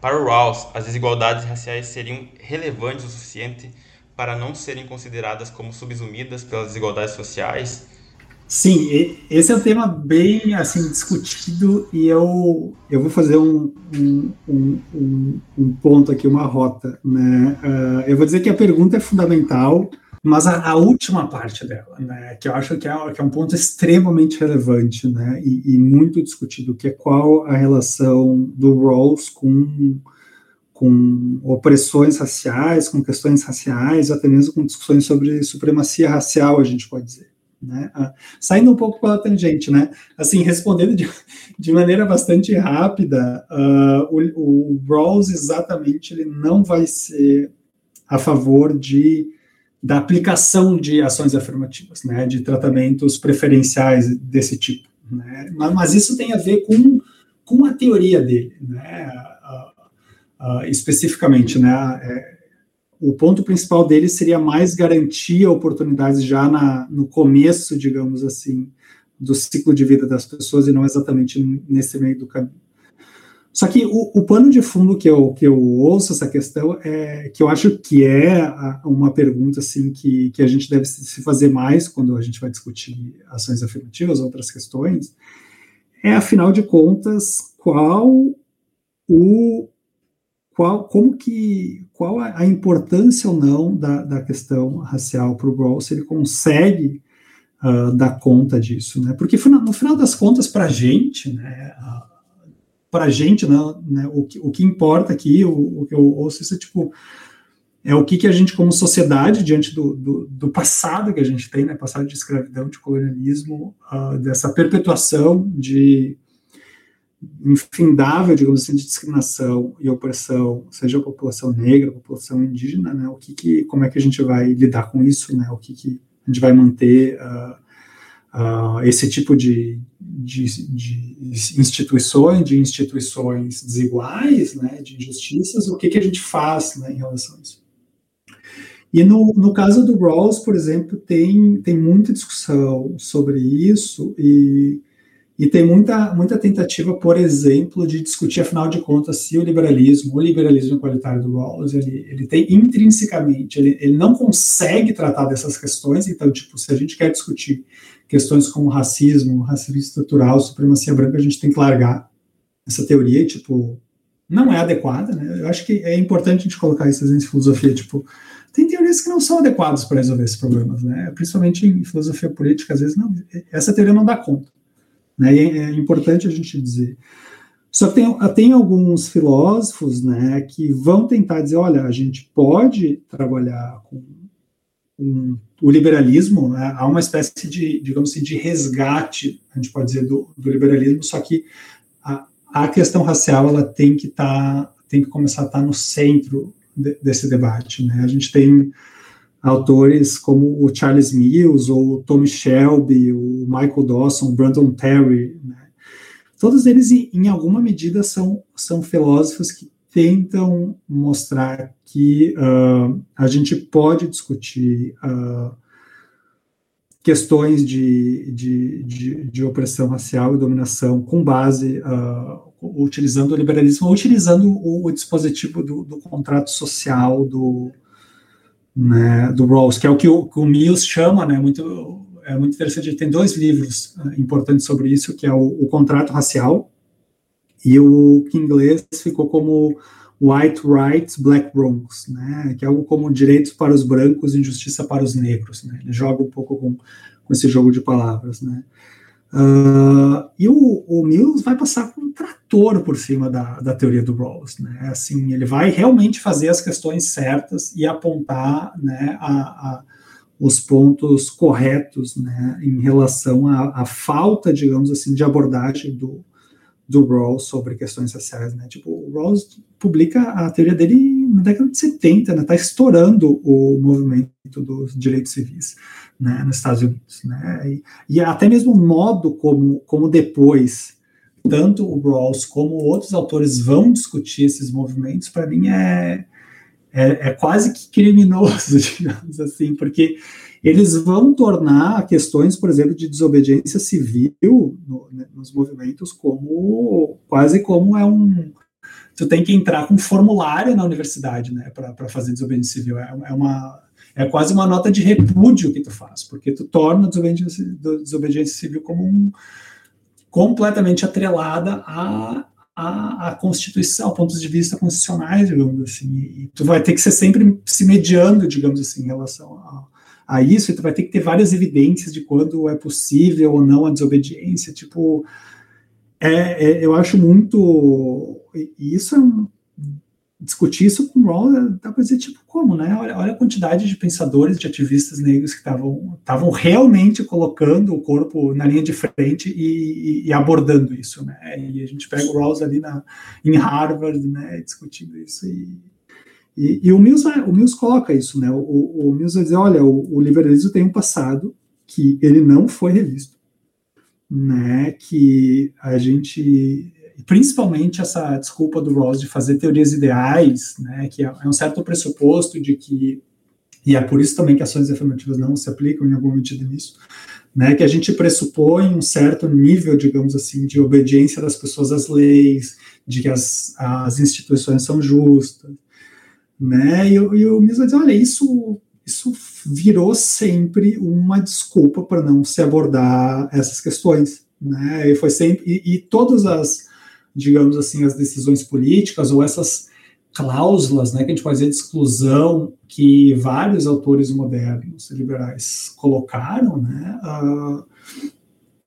Para o Rawls, as desigualdades raciais seriam relevantes o suficiente para não serem consideradas como subsumidas pelas desigualdades sociais? Sim, esse é um tema bem assim discutido e eu, eu vou fazer um, um, um, um ponto aqui, uma rota. Né? Uh, eu vou dizer que a pergunta é fundamental, mas a, a, última parte dela, né, que eu acho que é, que é um ponto extremamente relevante né, e, e, muito discutido, que é qual a relação do Rawls com, com opressões raciais, com questões raciais, até mesmo com discussões sobre supremacia racial, a gente pode dizer. Né? Ah, saindo um pouco pela tangente, né? Assim, respondendo de, de maneira bastante rápida, uh, o, o Rawls exatamente ele não vai ser a favor de da aplicação de ações afirmativas, né? De tratamentos preferenciais desse tipo, né? Mas, mas isso tem a ver com com a teoria dele, né? Uh, uh, especificamente, né? É, o ponto principal dele seria mais garantir oportunidades já na, no começo, digamos assim, do ciclo de vida das pessoas e não exatamente nesse meio do caminho. Só que o, o pano de fundo que eu, que eu ouço essa questão é que eu acho que é uma pergunta assim que, que a gente deve se fazer mais quando a gente vai discutir ações afirmativas, outras questões, é afinal de contas qual o qual, como que, qual a importância ou não da, da questão racial para o Rawls, se ele consegue uh, dar conta disso, né? Porque no final das contas, para a gente, né, para a gente, né, né, o, que, o que importa aqui, o, o que eu ouço isso é tipo, é o que, que a gente, como sociedade, diante do, do, do, passado que a gente tem, né, passado de escravidão, de colonialismo, uh, dessa perpetuação de infindável, digamos assim, de discriminação e opressão, seja a população negra, a população indígena, né, o que, que como é que a gente vai lidar com isso, né, o que, que a gente vai manter uh, uh, esse tipo de, de, de, instituições, de instituições desiguais, né, de injustiças, o que, que a gente faz né, em relação a isso. E no, no caso do Rawls, por exemplo, tem, tem muita discussão sobre isso e e tem muita, muita tentativa, por exemplo, de discutir, afinal de contas, se o liberalismo, o liberalismo igualitário do Rawls, ele, ele tem intrinsecamente, ele, ele não consegue tratar dessas questões, então, tipo, se a gente quer discutir questões como racismo, racismo estrutural, supremacia branca, a gente tem que largar essa teoria tipo, não é adequada, né? Eu acho que é importante a gente colocar isso em filosofia, tipo, tem teorias que não são adequadas para resolver esses problemas, né? Principalmente em filosofia política, às vezes, não, essa teoria não dá conta. Né? E é importante a gente dizer. Só que tem, tem alguns filósofos né, que vão tentar dizer: olha, a gente pode trabalhar com o liberalismo, né, há uma espécie de, digamos assim, de resgate, a gente pode dizer, do, do liberalismo, só que a, a, questão racial ela tem que tá, tem que começar a estar tá no centro de, desse debate. Né? A gente tem autores como o Charles Mills, ou o Tommy Shelby, o Michael Dawson, Brandon Terry, né? todos eles, em alguma medida, são, são filósofos que tentam mostrar que uh, a gente pode discutir uh, questões de, de, de, de, opressão racial e dominação com base, uh, utilizando o liberalismo, utilizando o, o dispositivo do, do contrato social, do, né, do Rawls, que é o que o, que o Mills chama, né, muito, é muito interessante, ele tem dois livros uh, importantes sobre isso, que é o, o, Contrato Racial, e o que em inglês ficou como White Rights, Black Wrongs, né, que é algo como direitos para os brancos injustiça para os negros, né, ele joga um pouco com, com esse jogo de palavras, né, Uh, e o, o, Mills vai passar com um trator por cima da, da teoria do Rawls, né? Assim, ele vai realmente fazer as questões certas e apontar, né, a, a, os pontos corretos, né, em relação à, falta, digamos assim, de abordagem do, do Rawls sobre questões sociais, né? Tipo, o Rawls publica a teoria dele na década de 70, né? Tá estourando o movimento dos direitos civis né, nos Estados Unidos. Né, e, e, até mesmo o modo como, como depois, tanto o Rawls como outros autores vão discutir esses movimentos, para mim é, é, é, quase que criminoso, digamos assim, porque eles vão tornar questões, por exemplo, de desobediência civil no, né, nos movimentos como quase como é um tu tem que entrar com um formulário na universidade, né, para fazer desobediência civil. É, é, uma é quase uma nota de repúdio que tu faz, porque tu torna a desobediência, desobediência civil como um, completamente atrelada à, à, à Constituição, pontos de vista constitucionais, digamos assim. E tu vai ter que ser sempre se mediando, digamos assim, em relação a, a isso, e tu vai ter que ter várias evidências de quando é possível ou não a desobediência, tipo é, é, eu acho muito. Isso é um. Discutir isso com o Rawls dá para dizer, tipo, como, né? Olha, olha a quantidade de pensadores, de ativistas negros que estavam realmente colocando o corpo na linha de frente e, e, e, abordando isso, né? E a gente pega o Rawls ali na, em Harvard, né, discutindo isso. E, e, e o, Mills, o Mills coloca isso, né? O, o Mills vai dizer: olha, o, o liberalismo tem um passado que ele não foi revisto né, que a gente, principalmente essa desculpa do Ross de fazer teorias ideais, né, que é, é um certo pressuposto de que, e é por isso também que ações afirmativas não se aplicam em alguma medida nisso, né, que a gente pressupõe um certo nível, digamos assim, de obediência das pessoas às leis, de que as, as instituições são justas, né, e, e o Mises dizer, olha, isso isso virou sempre uma desculpa para não se abordar essas questões, né? E foi sempre e, e, todas as, digamos assim, as decisões políticas ou essas cláusulas, né, que a gente pode dizer de exclusão que vários autores modernos liberais colocaram, né, uh,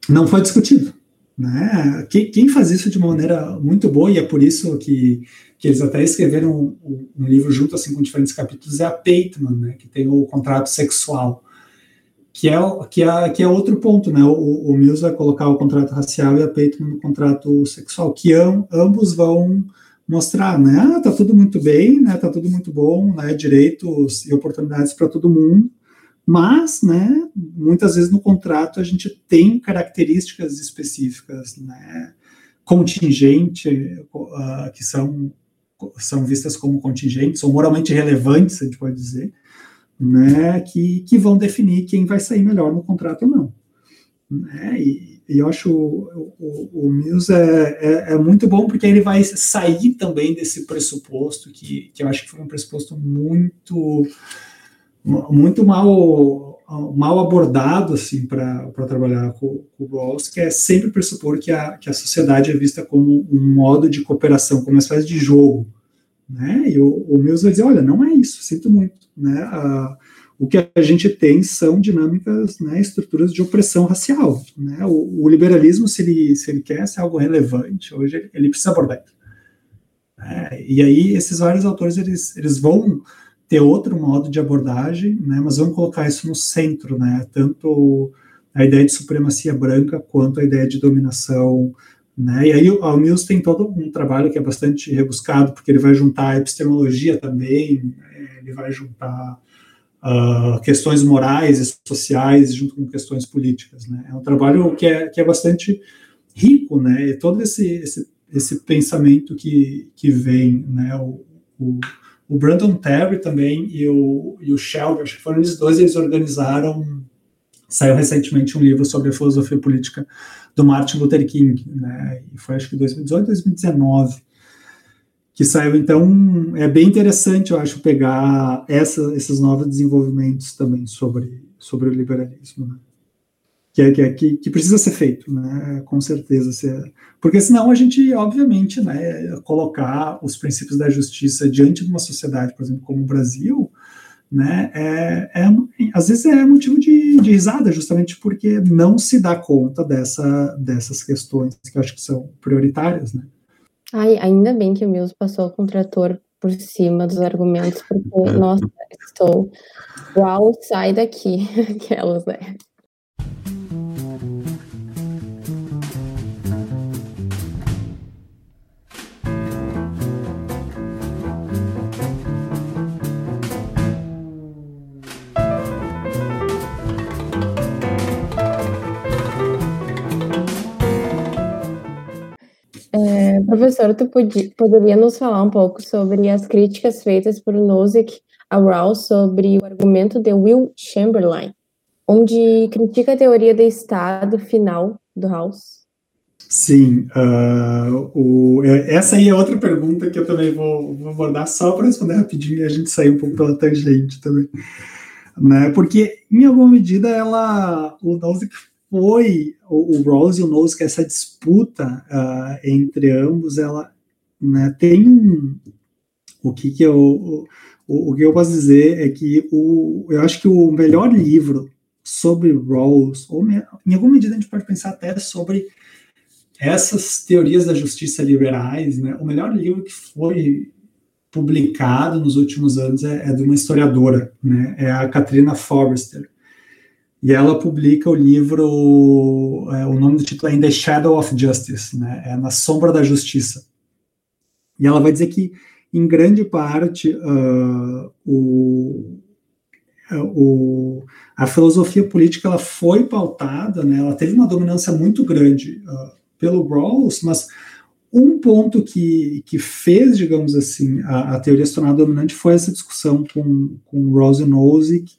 não foi discutido. Né? Quem faz isso de uma maneira muito boa, e é por isso que, que eles até escreveram um, um livro junto assim com diferentes capítulos, é a Pateman, né? que tem o contrato sexual, que é, que é, que é outro ponto. Né? O, o Mills vai colocar o contrato racial e a Pateman no contrato sexual, que am, ambos vão mostrar, né? Ah, tá tudo muito bem, né? Tá tudo muito bom, né? Direitos e oportunidades para todo mundo. Mas, né, muitas vezes no contrato a gente tem características específicas, né, contingente, uh, que são, são vistas como contingentes, ou moralmente relevantes, a gente pode dizer, né, que, que vão definir quem vai sair melhor no contrato ou não. Né, e, e eu acho o, o, o Mills é, é, é, muito bom porque ele vai sair também desse pressuposto que, que eu acho que foi um pressuposto muito muito mal mal abordado assim para trabalhar com, com o Rawls, que é sempre pressupor que a, que a sociedade é vista como um modo de cooperação, como uma espécie de jogo, né? E o, o Mills vai dizer, olha, não é isso, sinto muito, né? A, o que a gente tem são dinâmicas, né, estruturas de opressão racial, né? O, o liberalismo, se ele, se ele quer ser algo relevante, hoje ele, precisa abordar. É, e aí esses vários autores eles, eles vão ter outro modo de abordagem, né, mas vamos colocar isso no centro, né, tanto a ideia de supremacia branca quanto a ideia de dominação, né, e aí o Mills tem todo um trabalho que é bastante rebuscado, porque ele vai juntar a epistemologia também, né, ele vai juntar uh, questões morais e sociais junto com questões políticas, né, é um trabalho que é, que é bastante rico, né, e todo esse, esse, esse pensamento que, que vem, né, o, o o Brandon Terry também e o, e o Shelby, acho que foram eles dois, eles organizaram, saiu recentemente um livro sobre a filosofia política do Martin Luther King, né, e foi acho que 2018, 2019, que saiu, então, é bem interessante, eu acho, pegar essa, esses novos desenvolvimentos também sobre, sobre o liberalismo, né que, é, que, é, que, que, precisa ser feito, né? Com certeza. Se, porque senão a gente, obviamente, né, colocar os princípios da justiça diante de uma sociedade, por exemplo, como o Brasil, né, é, é às vezes é motivo de, de, risada, justamente porque não se dá conta dessa, dessas questões que eu acho que são prioritárias, né? Ai, ainda bem que o Mills passou com o trator por cima dos argumentos, porque, nossa, estou. Uau, sai daqui, aquelas, né? Professor, tu podia, poderia nos falar um pouco sobre as críticas feitas por Nozick a Rawls sobre o argumento de Will Chamberlain? onde critica a teoria do estado final do House. Sim, uh, o, é, essa aí é outra pergunta que eu também vou, vou abordar só para responder rapidinho e a gente sair um pouco pela tangente também. Né? Porque, em alguma medida, ela, o Nozick foi, o, o Rawls e o Nozick, essa disputa uh, entre ambos, ela né, tem um, o que, que eu, o, o, que eu posso dizer é que o, eu acho que o melhor livro sobre Rawls, ou em alguma medida a gente pode pensar até sobre essas teorias da justiça liberais, né? O melhor livro que foi publicado nos últimos anos é, é de uma historiadora, né? É a Katrina Forrester. E ela publica o livro, é, o nome do título é In the Shadow of Justice, né? É Na Sombra da Justiça. E ela vai dizer que, em grande parte, uh, o, o, a filosofia política ela foi pautada, né? Ela teve uma dominância muito grande uh, pelo Rawls, mas um ponto que, que fez, digamos assim, a, a teoria se tornar dominante foi essa discussão com, com Rawls e Nozick,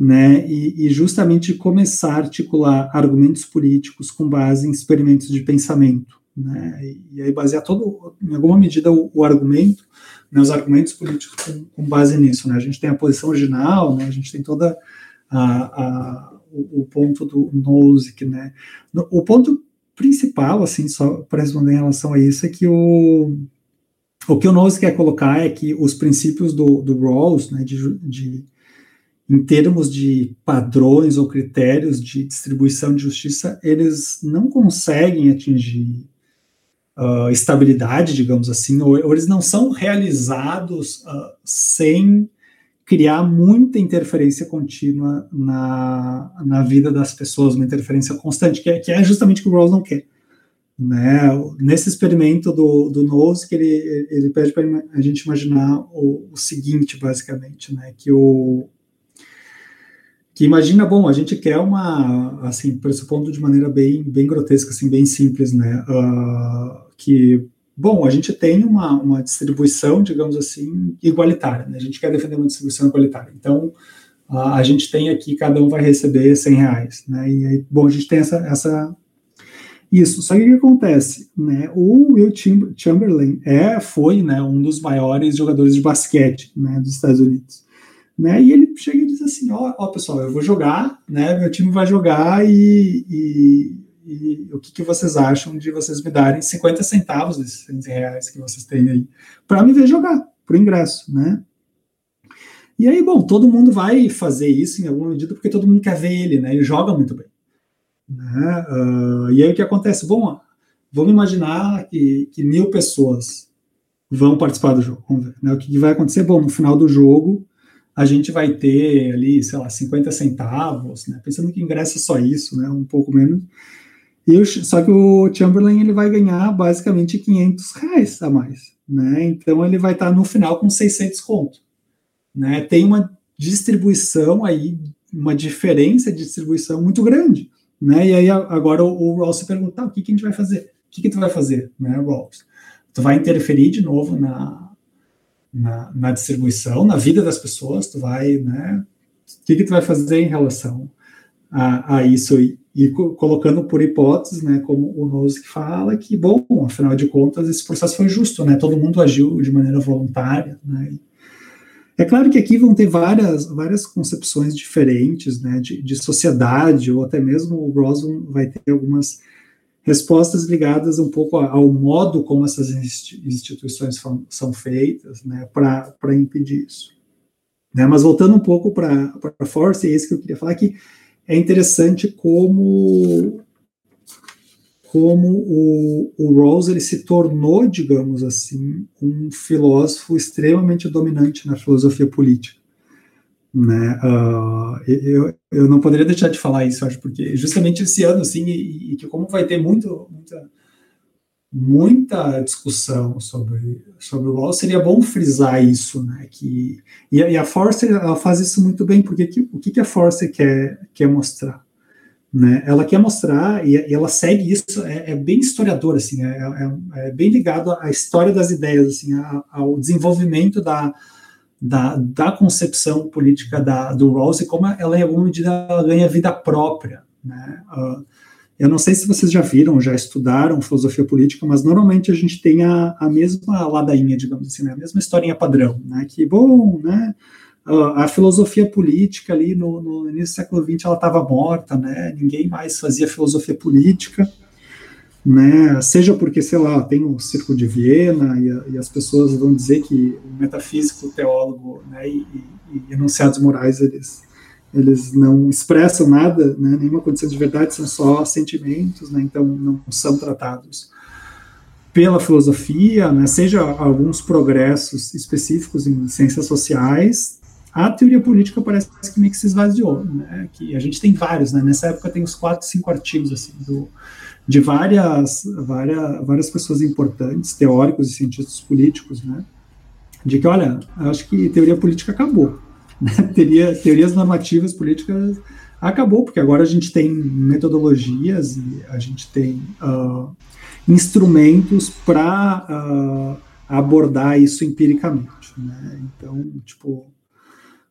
né, e, e, justamente começar a articular argumentos políticos com base em experimentos de pensamento, né, e, aí basear todo, em alguma medida, o, o argumento, né, os argumentos políticos com, com, base nisso, né, a gente tem a posição original, né, a gente tem toda a, a o, o, ponto do Nozick, né, o ponto principal, assim, só para responder em relação a isso, é que o, o que o Nose quer colocar é que os princípios do, do Rawls, né, de, de, em termos de padrões ou critérios de distribuição de justiça, eles não conseguem atingir uh, estabilidade, digamos assim, ou, ou, eles não são realizados uh, sem criar muita interferência contínua na, na vida das pessoas, uma interferência constante, que é, que é justamente o que o Rawls não quer. Né? Nesse experimento do, do Nose, que ele, ele pede para a gente imaginar o, o, seguinte, basicamente, né? que o que imagina, bom, a gente quer uma, assim, pressupondo de maneira bem, bem grotesca, assim, bem simples, né, uh, que Bom, a gente tem uma, uma distribuição, digamos assim, igualitária. Né? A gente quer defender uma distribuição igualitária. Então, a, a gente tem aqui, cada um vai receber 100 reais. Né? E aí, bom, a gente tem essa, essa isso. Só que o que acontece? Né? O Will Chamberlain é, foi né, um dos maiores jogadores de basquete né, dos Estados Unidos. Né? E ele chega e diz assim: ó, ó pessoal, eu vou jogar, né? Meu time vai jogar e, e e o que, que, vocês acham de vocês me darem 50 centavos desses 100 reais que vocês têm aí para me ver jogar, por ingresso, né? E aí, bom, todo mundo vai fazer isso em alguma medida porque todo mundo quer ver ele, né? Ele joga muito bem. Né? Uh, e aí o que acontece? Bom, vamos imaginar que, que, mil pessoas vão participar do jogo. Vamos ver, né? O que, que vai acontecer? Bom, no final do jogo, a gente vai ter ali, sei lá, 50 centavos, né? Pensando que ingresso é só isso, né? Um pouco menos. E o, só que o Chamberlain ele vai ganhar basicamente 500 reais a mais, né? Então ele vai estar no final com 600 conto, né? Tem uma distribuição aí, uma diferença de distribuição muito grande, né? E aí agora o, o se pergunta, tá, o que, que a gente vai fazer? O que, que tu vai fazer, né, Rawls? Tu vai interferir de novo na, na, na distribuição, na vida das pessoas, tu vai, né? O que, que tu vai fazer em relação a, a isso aí? e colocando por hipótese, né, como o Nozick fala, que, bom, afinal de contas, esse processo foi justo, né, todo mundo agiu de maneira voluntária, né, é claro que aqui vão ter várias, várias concepções diferentes, né, de, de sociedade, ou até mesmo o Rosen vai ter algumas respostas ligadas um pouco ao modo como essas instituições são feitas, né, para impedir isso. Né, mas voltando um pouco para a Force, é isso que eu queria falar, que é interessante como como o, o Rawls ele se tornou, digamos assim, um filósofo extremamente dominante na filosofia política. Né? Uh, eu, eu não poderia deixar de falar isso, acho, porque justamente esse ano, assim, e, que como vai ter muito, muita, muita discussão sobre, sobre o LoL, seria bom frisar isso, né, que, e, a, e a Forcer, ela faz isso muito bem, porque que, o que, que a Forcer quer, quer mostrar? Né, ela quer mostrar, e, e ela segue isso, é, é bem historiador, assim, é, é, é, bem ligado à história das ideias, assim, ao desenvolvimento da, da, da concepção política da, do Rawls e como ela, em alguma medida, ganha vida própria. Né? Uh, eu não sei se vocês já viram, já estudaram filosofia política, mas normalmente a gente tem a, a mesma ladainha, digamos assim, né? a mesma historinha padrão, né? Que, bom, né? a filosofia política ali no, no início do século XX ela estava morta, né? Ninguém mais fazia filosofia política, né? Seja porque, sei lá, tem o Círculo de Viena e, e as pessoas vão dizer que o metafísico, o teólogo, né? E, e, e enunciados morais eles eles não expressam nada, né, nenhuma condição de verdade, são só sentimentos, né, então não são tratados pela filosofia, né, seja alguns progressos específicos em ciências sociais, a teoria política parece que meio que se esvaziou, né, que a gente tem vários, né, nessa época tem uns quatro, cinco artigos, assim, do, de várias, várias, várias pessoas importantes, teóricos e cientistas políticos, né, de que, olha, acho que teoria política acabou, né, teoria, teorias normativas políticas acabou, porque agora a gente tem metodologias e a gente tem uh, instrumentos para uh, abordar isso empiricamente. Né? Então, tipo,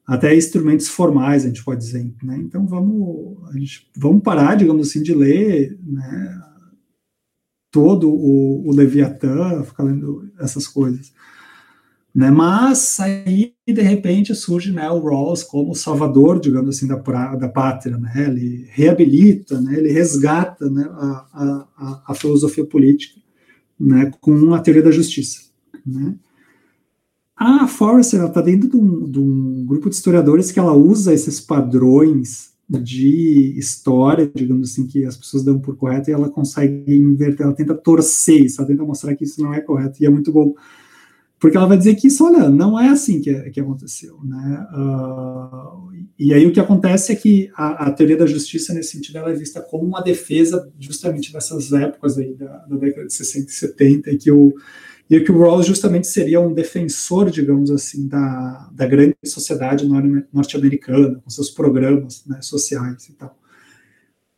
até instrumentos formais, a gente pode dizer. Né? Então, vamos, gente, vamos parar, digamos assim, de ler né, todo o, o Leviatã, ficar lendo essas coisas. Né? Mas aí, de repente, surge né, o Rawls como salvador, digamos assim, da, da pátria. Né? Ele reabilita, né? ele resgata né, a, a, a filosofia política né, com a teoria da justiça. Né? A Forrester está dentro de um, de um, grupo de historiadores que ela usa esses padrões de história, digamos assim, que as pessoas dão por correto, e ela consegue inverter, ela tenta torcer isso, ela tenta mostrar que isso não é correto, e é muito bom porque ela vai dizer que isso, olha, não é assim que, que aconteceu, né? Uh, e aí o que acontece é que a, a, teoria da justiça, nesse sentido, ela é vista como uma defesa justamente dessas épocas aí da, da década de 60 e 70, e que o, e que o Rawls justamente seria um defensor, digamos assim, da, da grande sociedade norte-americana, com seus programas né, sociais e tal.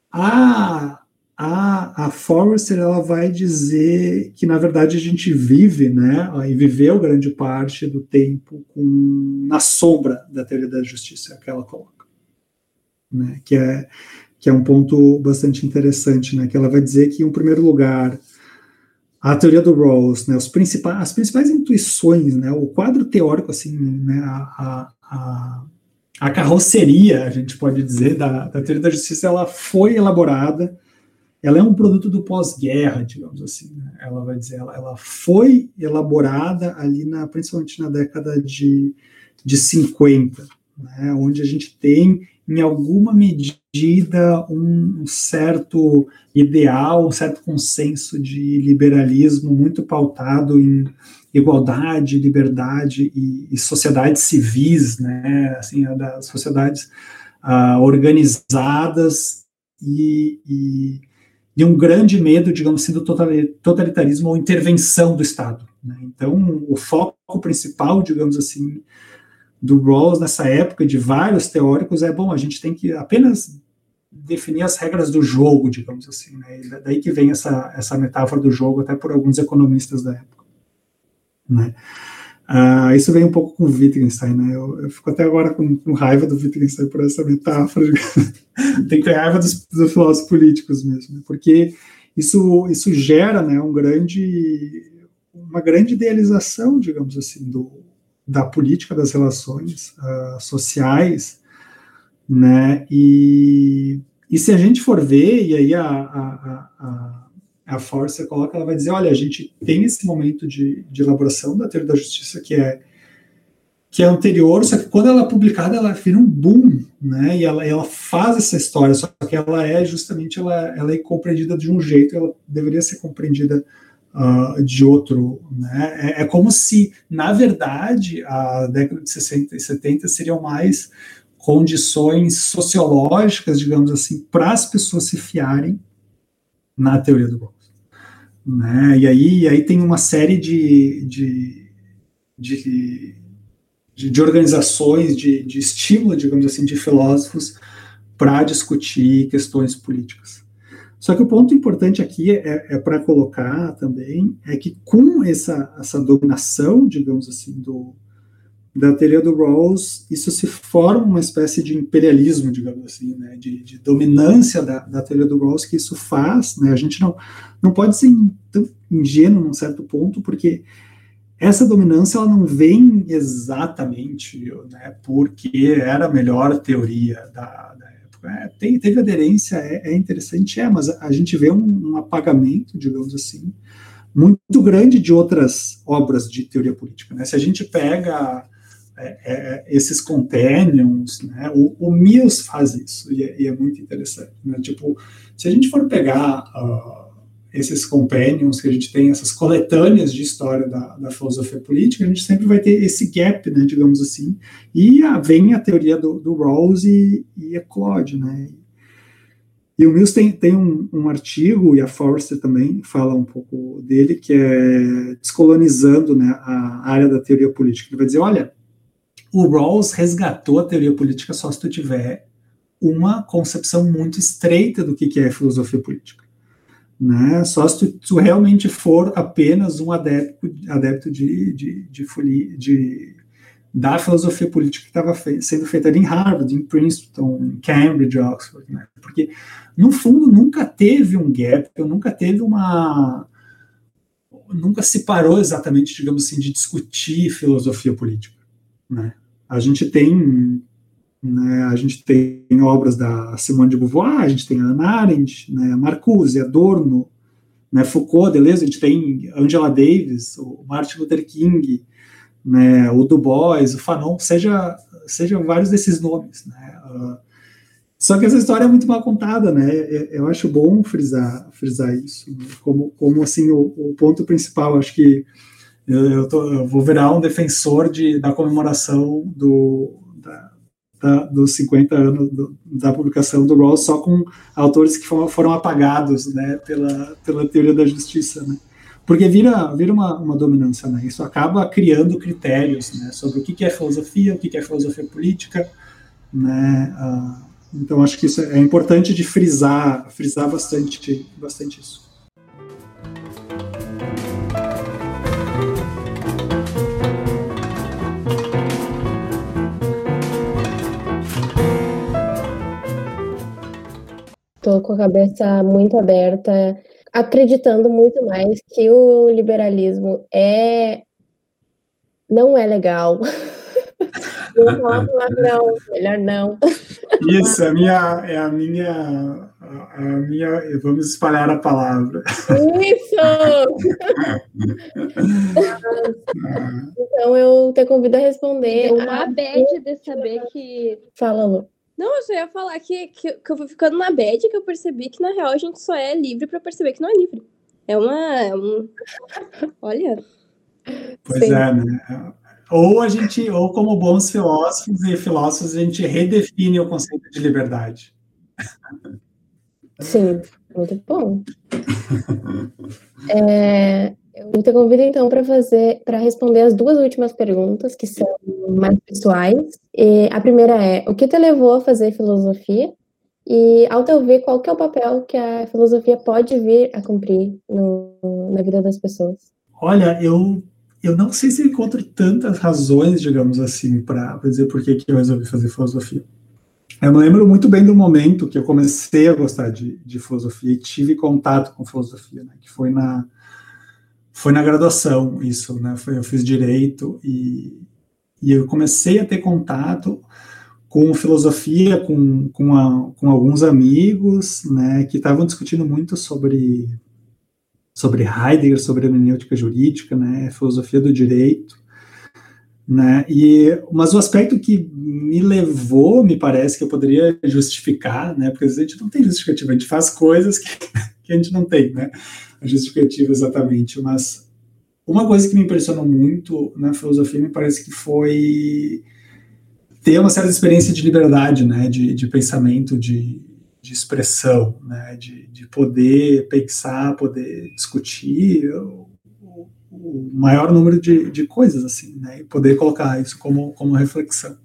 A, a, a Forrester ela vai dizer que na verdade a gente vive, né, e viveu grande parte do tempo com, na sombra da teoria da justiça que ela coloca, né, que é que é um ponto bastante interessante, né, que ela vai dizer que em primeiro lugar a teoria do Rawls, né, os principais, as principais intuições, né, o quadro teórico assim, né, a, a, a carroceria, a gente pode dizer, da, da teoria da justiça, ela foi elaborada ela é um produto do pós-guerra, digamos assim. Né? Ela vai dizer, ela, ela, foi elaborada ali, na, principalmente na década de, de 50, né? onde a gente tem, em alguma medida, um, certo ideal, um certo consenso de liberalismo muito pautado em igualdade, liberdade e, e sociedades civis, né? assim, das sociedades uh, organizadas e, e e um grande medo, digamos assim, do totalitarismo ou intervenção do Estado. Né? Então, o foco principal, digamos assim, do Rawls nessa época, de vários teóricos, é, bom, a gente tem que apenas definir as regras do jogo, digamos assim. Né? daí que vem essa, essa metáfora do jogo, até por alguns economistas da época. Né? Uh, isso vem um pouco com Wittgenstein, né? Eu, eu fico até agora com, com, raiva do Wittgenstein por essa metáfora. Tem que ter raiva dos, dos, filósofos políticos mesmo, né? porque isso, isso gera né, um grande, uma grande idealização, digamos assim, do, da política das relações uh, sociais, né? E, e se a gente for ver, e aí a, a, a a Força coloca, ela vai dizer, olha, a gente tem esse momento de, de elaboração da teoria da justiça que é que é anterior, só que quando ela é publicada, ela vira um boom, né? E ela, ela faz essa história, só que ela é justamente ela, ela é compreendida de um jeito, ela deveria ser compreendida uh, de outro, né? É, é, como se, na verdade, a década de 60 e 70 seriam mais condições sociológicas, digamos assim, para as pessoas se fiarem na teoria do Rawls. Né? E, aí, e aí tem uma série de, de, de, de, de organizações, de, de estímulo, digamos assim, de filósofos para discutir questões políticas. Só que o ponto importante aqui é, é para colocar também é que com essa, essa dominação, digamos assim, do, da teoria do Rawls, isso se forma uma espécie de imperialismo, digamos assim, né, de, de dominância da, da, teoria do Rawls que isso faz, né, a gente não, não pode ser tão ingênuo num certo ponto, porque essa dominância ela não vem exatamente né, porque era a melhor teoria da, da É, tem, teve aderência, é, é, interessante, é, mas a gente vê um, um apagamento, digamos assim, muito grande de outras obras de teoria política. Né? Se a gente pega é, é, esses companions, né? O, o Mills faz isso e é, e é muito interessante. Né? Tipo, se a gente for pegar uh, esses companions que a gente tem, essas coletâneas de história da, da, filosofia política, a gente sempre vai ter esse gap, né, digamos assim, e a, vem a teoria do, do Rawls e, e eclode, né, e o Mills tem, tem um, um, artigo, e a Forrester também fala um pouco dele, que é descolonizando né, a área da teoria política. Ele vai dizer, olha, o Rawls resgatou a teoria política só se tu tiver uma concepção muito estreita do que é filosofia política. Né? Só se tu, tu realmente for apenas um adepto, adepto de, de, de, de, de da filosofia política que estava sendo feita ali em Harvard, em Princeton, em Cambridge, Oxford, né? Porque, no fundo, nunca teve um gap, nunca teve uma... Nunca se parou exatamente, digamos assim, de discutir filosofia política, né? A gente tem né, a gente tem obras da Simone de Beauvoir, a gente tem a Hannah Arendt, né, Marcuse, Adorno, né, Foucault, Deleuze, a gente tem Angela Davis, o Martin Luther King, né, o Du Bois, o Fanon, seja, sejam vários desses nomes. Né, uh, só que essa história é muito mal contada, né? Eu acho bom frisar, frisar isso, né, como, como assim o, o ponto principal. Acho que eu, eu, tô, eu vou virar um defensor de, da comemoração do, da, dos 50 anos do, da publicação do Rawls só com autores que foram, foram, apagados né, pela, pela teoria da justiça. Né? Porque vira, vira uma, uma dominância, né? isso acaba criando critérios né, sobre o que é filosofia, o que é filosofia política. Né? Uh, então, acho que isso é importante de frisar, frisar bastante, bastante isso. Estou com a cabeça muito aberta, acreditando muito mais que o liberalismo é não é legal. Vou falar não, melhor não. Isso, é a minha, é a minha, a minha, vamos espalhar a palavra. Isso! então eu te convido a responder. Uma bad de saber que. Fala, Lu. Não, eu só ia falar que, que, que eu fui ficando na bad que eu percebi que, na real, a gente só é livre para perceber que não é livre. É uma. É um... Olha. Pois Sim. é, né? Ou a gente, ou como bons filósofos e filósofos, a gente redefine o conceito de liberdade. Sim, muito bom. É, eu te convido então para fazer, para responder as duas últimas perguntas que são mais pessoais. E a primeira é: o que te levou a fazer filosofia? E ao teu ver, qual que é o papel que a filosofia pode vir a cumprir no, na vida das pessoas? Olha, eu eu não sei se encontro tantas razões, digamos assim, para dizer por que, que eu resolvi fazer filosofia. Eu me lembro muito bem do momento que eu comecei a gostar de, de filosofia e tive contato com filosofia, né, que foi na foi na graduação isso, né? Foi, eu fiz direito e, e eu comecei a ter contato com filosofia, com, com, a, com alguns amigos, né, que estavam discutindo muito sobre sobre Heidegger, sobre hermenêutica jurídica, né, filosofia do direito, né, e mas o aspecto que me levou, me parece que eu poderia justificar, né, porque a gente não tem justificativa, a gente faz coisas que, que a gente não tem, né, a justificativa exatamente, mas uma coisa que me impressionou muito na filosofia me parece que foi ter uma certa experiência de liberdade, né, de, de pensamento, de, de expressão, né, de, de poder pensar, poder discutir o, o maior número de, de coisas, assim, né, e poder colocar isso como, como reflexão.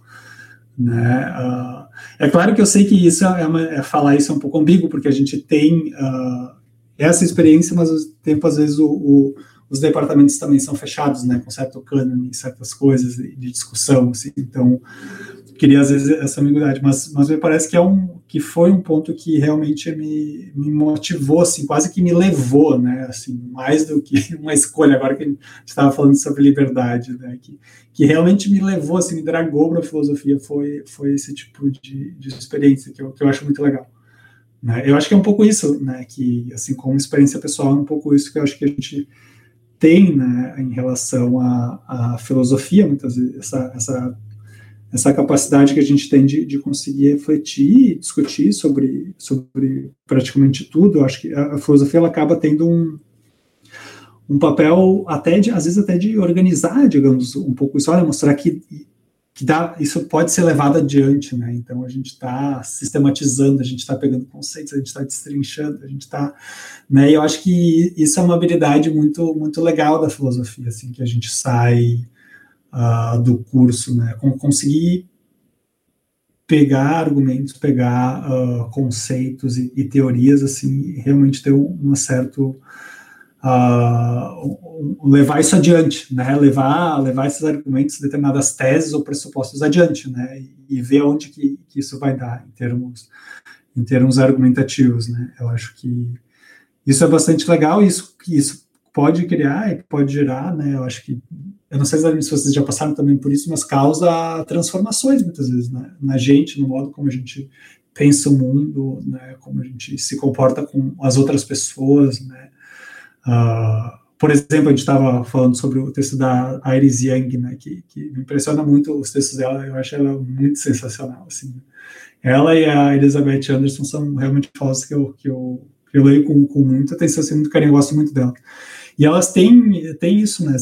Né? Uh, é claro que eu sei que isso é, uma, é, falar isso é um pouco ambíguo, porque a gente tem uh, essa experiência, mas ao tempo, às vezes, o, o, os departamentos também são fechados, né, com certo cânone, certas coisas de discussão, assim, então queria às vezes essa ambiguidade, mas, mas me parece que é um que foi um ponto que realmente me, me motivou, assim, quase que me levou, né, assim, mais do que uma escolha, agora que a gente estava falando sobre liberdade, né, que, que realmente me levou, assim, me dragou para a filosofia, foi, foi esse tipo de, de experiência que eu, que eu acho muito legal. Né? Eu acho que é um pouco isso, né, que, assim, como experiência pessoal, é um pouco isso que eu acho que a gente tem, né, em relação à, à filosofia, muitas vezes, essa, essa essa capacidade que a gente tem de, de conseguir refletir e discutir sobre, sobre praticamente tudo. Eu acho que a, a filosofia ela acaba tendo um, um papel até de, às vezes até de organizar, digamos, um pouco isso, olha, mostrar que, que dá, isso pode ser levado adiante, né? Então a gente está sistematizando, a gente está pegando conceitos, a gente está destrinchando, a gente está, né? E eu acho que isso é uma habilidade muito muito legal da filosofia, assim, que a gente sai uh, do curso, né? Conseguir pegar argumentos, pegar uh, conceitos e, e, teorias, assim, e realmente ter um, um certo uh, levar isso adiante, né? Levar, levar esses argumentos, determinadas teses ou pressupostos adiante, né? E ver onde que, que, isso vai dar em termos em termos argumentativos, né? Eu acho que isso é bastante legal. Isso isso pode criar e pode gerar, né? Eu acho que eu não sei se vocês já passaram também por isso, mas causa transformações muitas vezes né? na gente, no modo como a gente pensa o mundo, né? Como a gente se comporta com as outras pessoas, né? Uh, por exemplo, a gente estava falando sobre o texto da Iris Young, né? Que, que, me impressiona muito os textos dela. Eu acho ela muito sensacional, assim. Ela e a Elizabeth Anderson são realmente vozes que eu, que eu, que eu leio com, com muita atenção, assim, muito carinho, eu gosto muito dela. E elas têm, têm isso, né?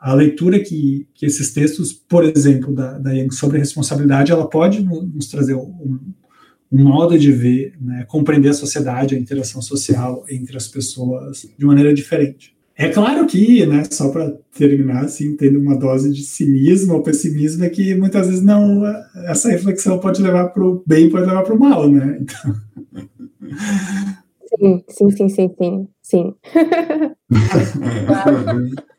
A leitura que, que esses textos, por exemplo, da, da Young sobre responsabilidade, ela pode nos trazer um, um modo de ver, né, compreender a sociedade, a interação social entre as pessoas de maneira diferente. É claro que, né, só para terminar, assim, tendo uma dose de cinismo ou pessimismo, é que muitas vezes não, essa reflexão pode levar para o bem, pode levar para o mal, né? Então... Sim, sim, sim, sim, sim. sim.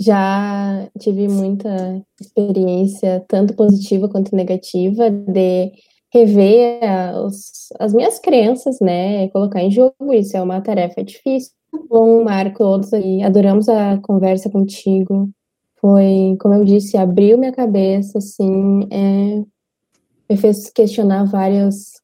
Já tive muita experiência, tanto positiva quanto negativa, de rever os, as minhas crenças, né? Colocar em jogo. Isso é uma tarefa difícil. Bom, Marco, todos aí, adoramos a conversa contigo. Foi, como eu disse, abriu minha cabeça, assim, é, me fez questionar vários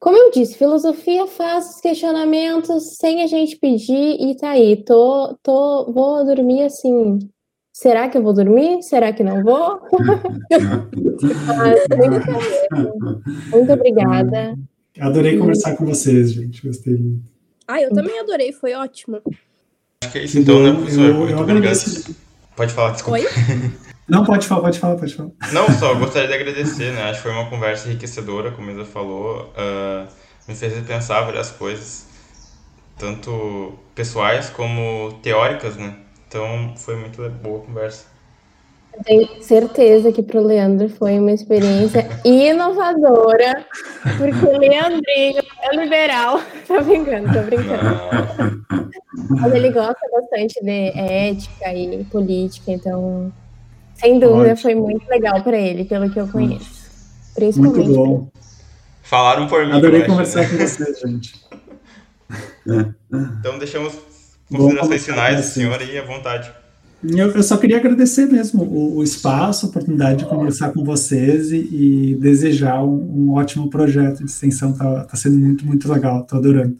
como eu disse, filosofia faz os questionamentos sem a gente pedir e tá aí. Tô, tô, vou dormir assim. Será que eu vou dormir? Será que não vou? muito, obrigada. Adorei conversar com vocês, gente. Gostei muito. Ah, eu também adorei, foi ótimo. Acho que é isso então, né, professor? Eu, muito eu obrigado. Pode falar, desculpa. Oi? Não, pode falar, pode falar, pode falar. Não, só gostaria de agradecer, né? Acho que foi uma conversa enriquecedora, como a Isa falou. Uh, me fez repensar várias coisas, tanto pessoais como teóricas, né? Então foi muito boa a conversa. tenho certeza que para o Leandro foi uma experiência inovadora, porque o Leandrinho é liberal. Tô brincando, tô brincando. Mas ele gosta bastante de ética e política, então sem dúvida, Ótimo. foi muito legal para ele, pelo que eu conheço. Principalmente. Muito bom. Falaram por mim. Adorei conversar com você, gente. Então deixamos considerações finais do senhor aí à vontade. Eu, eu, só queria agradecer mesmo o, o, espaço, a oportunidade de conversar com vocês e, e desejar um, um, ótimo projeto de extensão. Está tá sendo muito, muito legal. Estou adorando.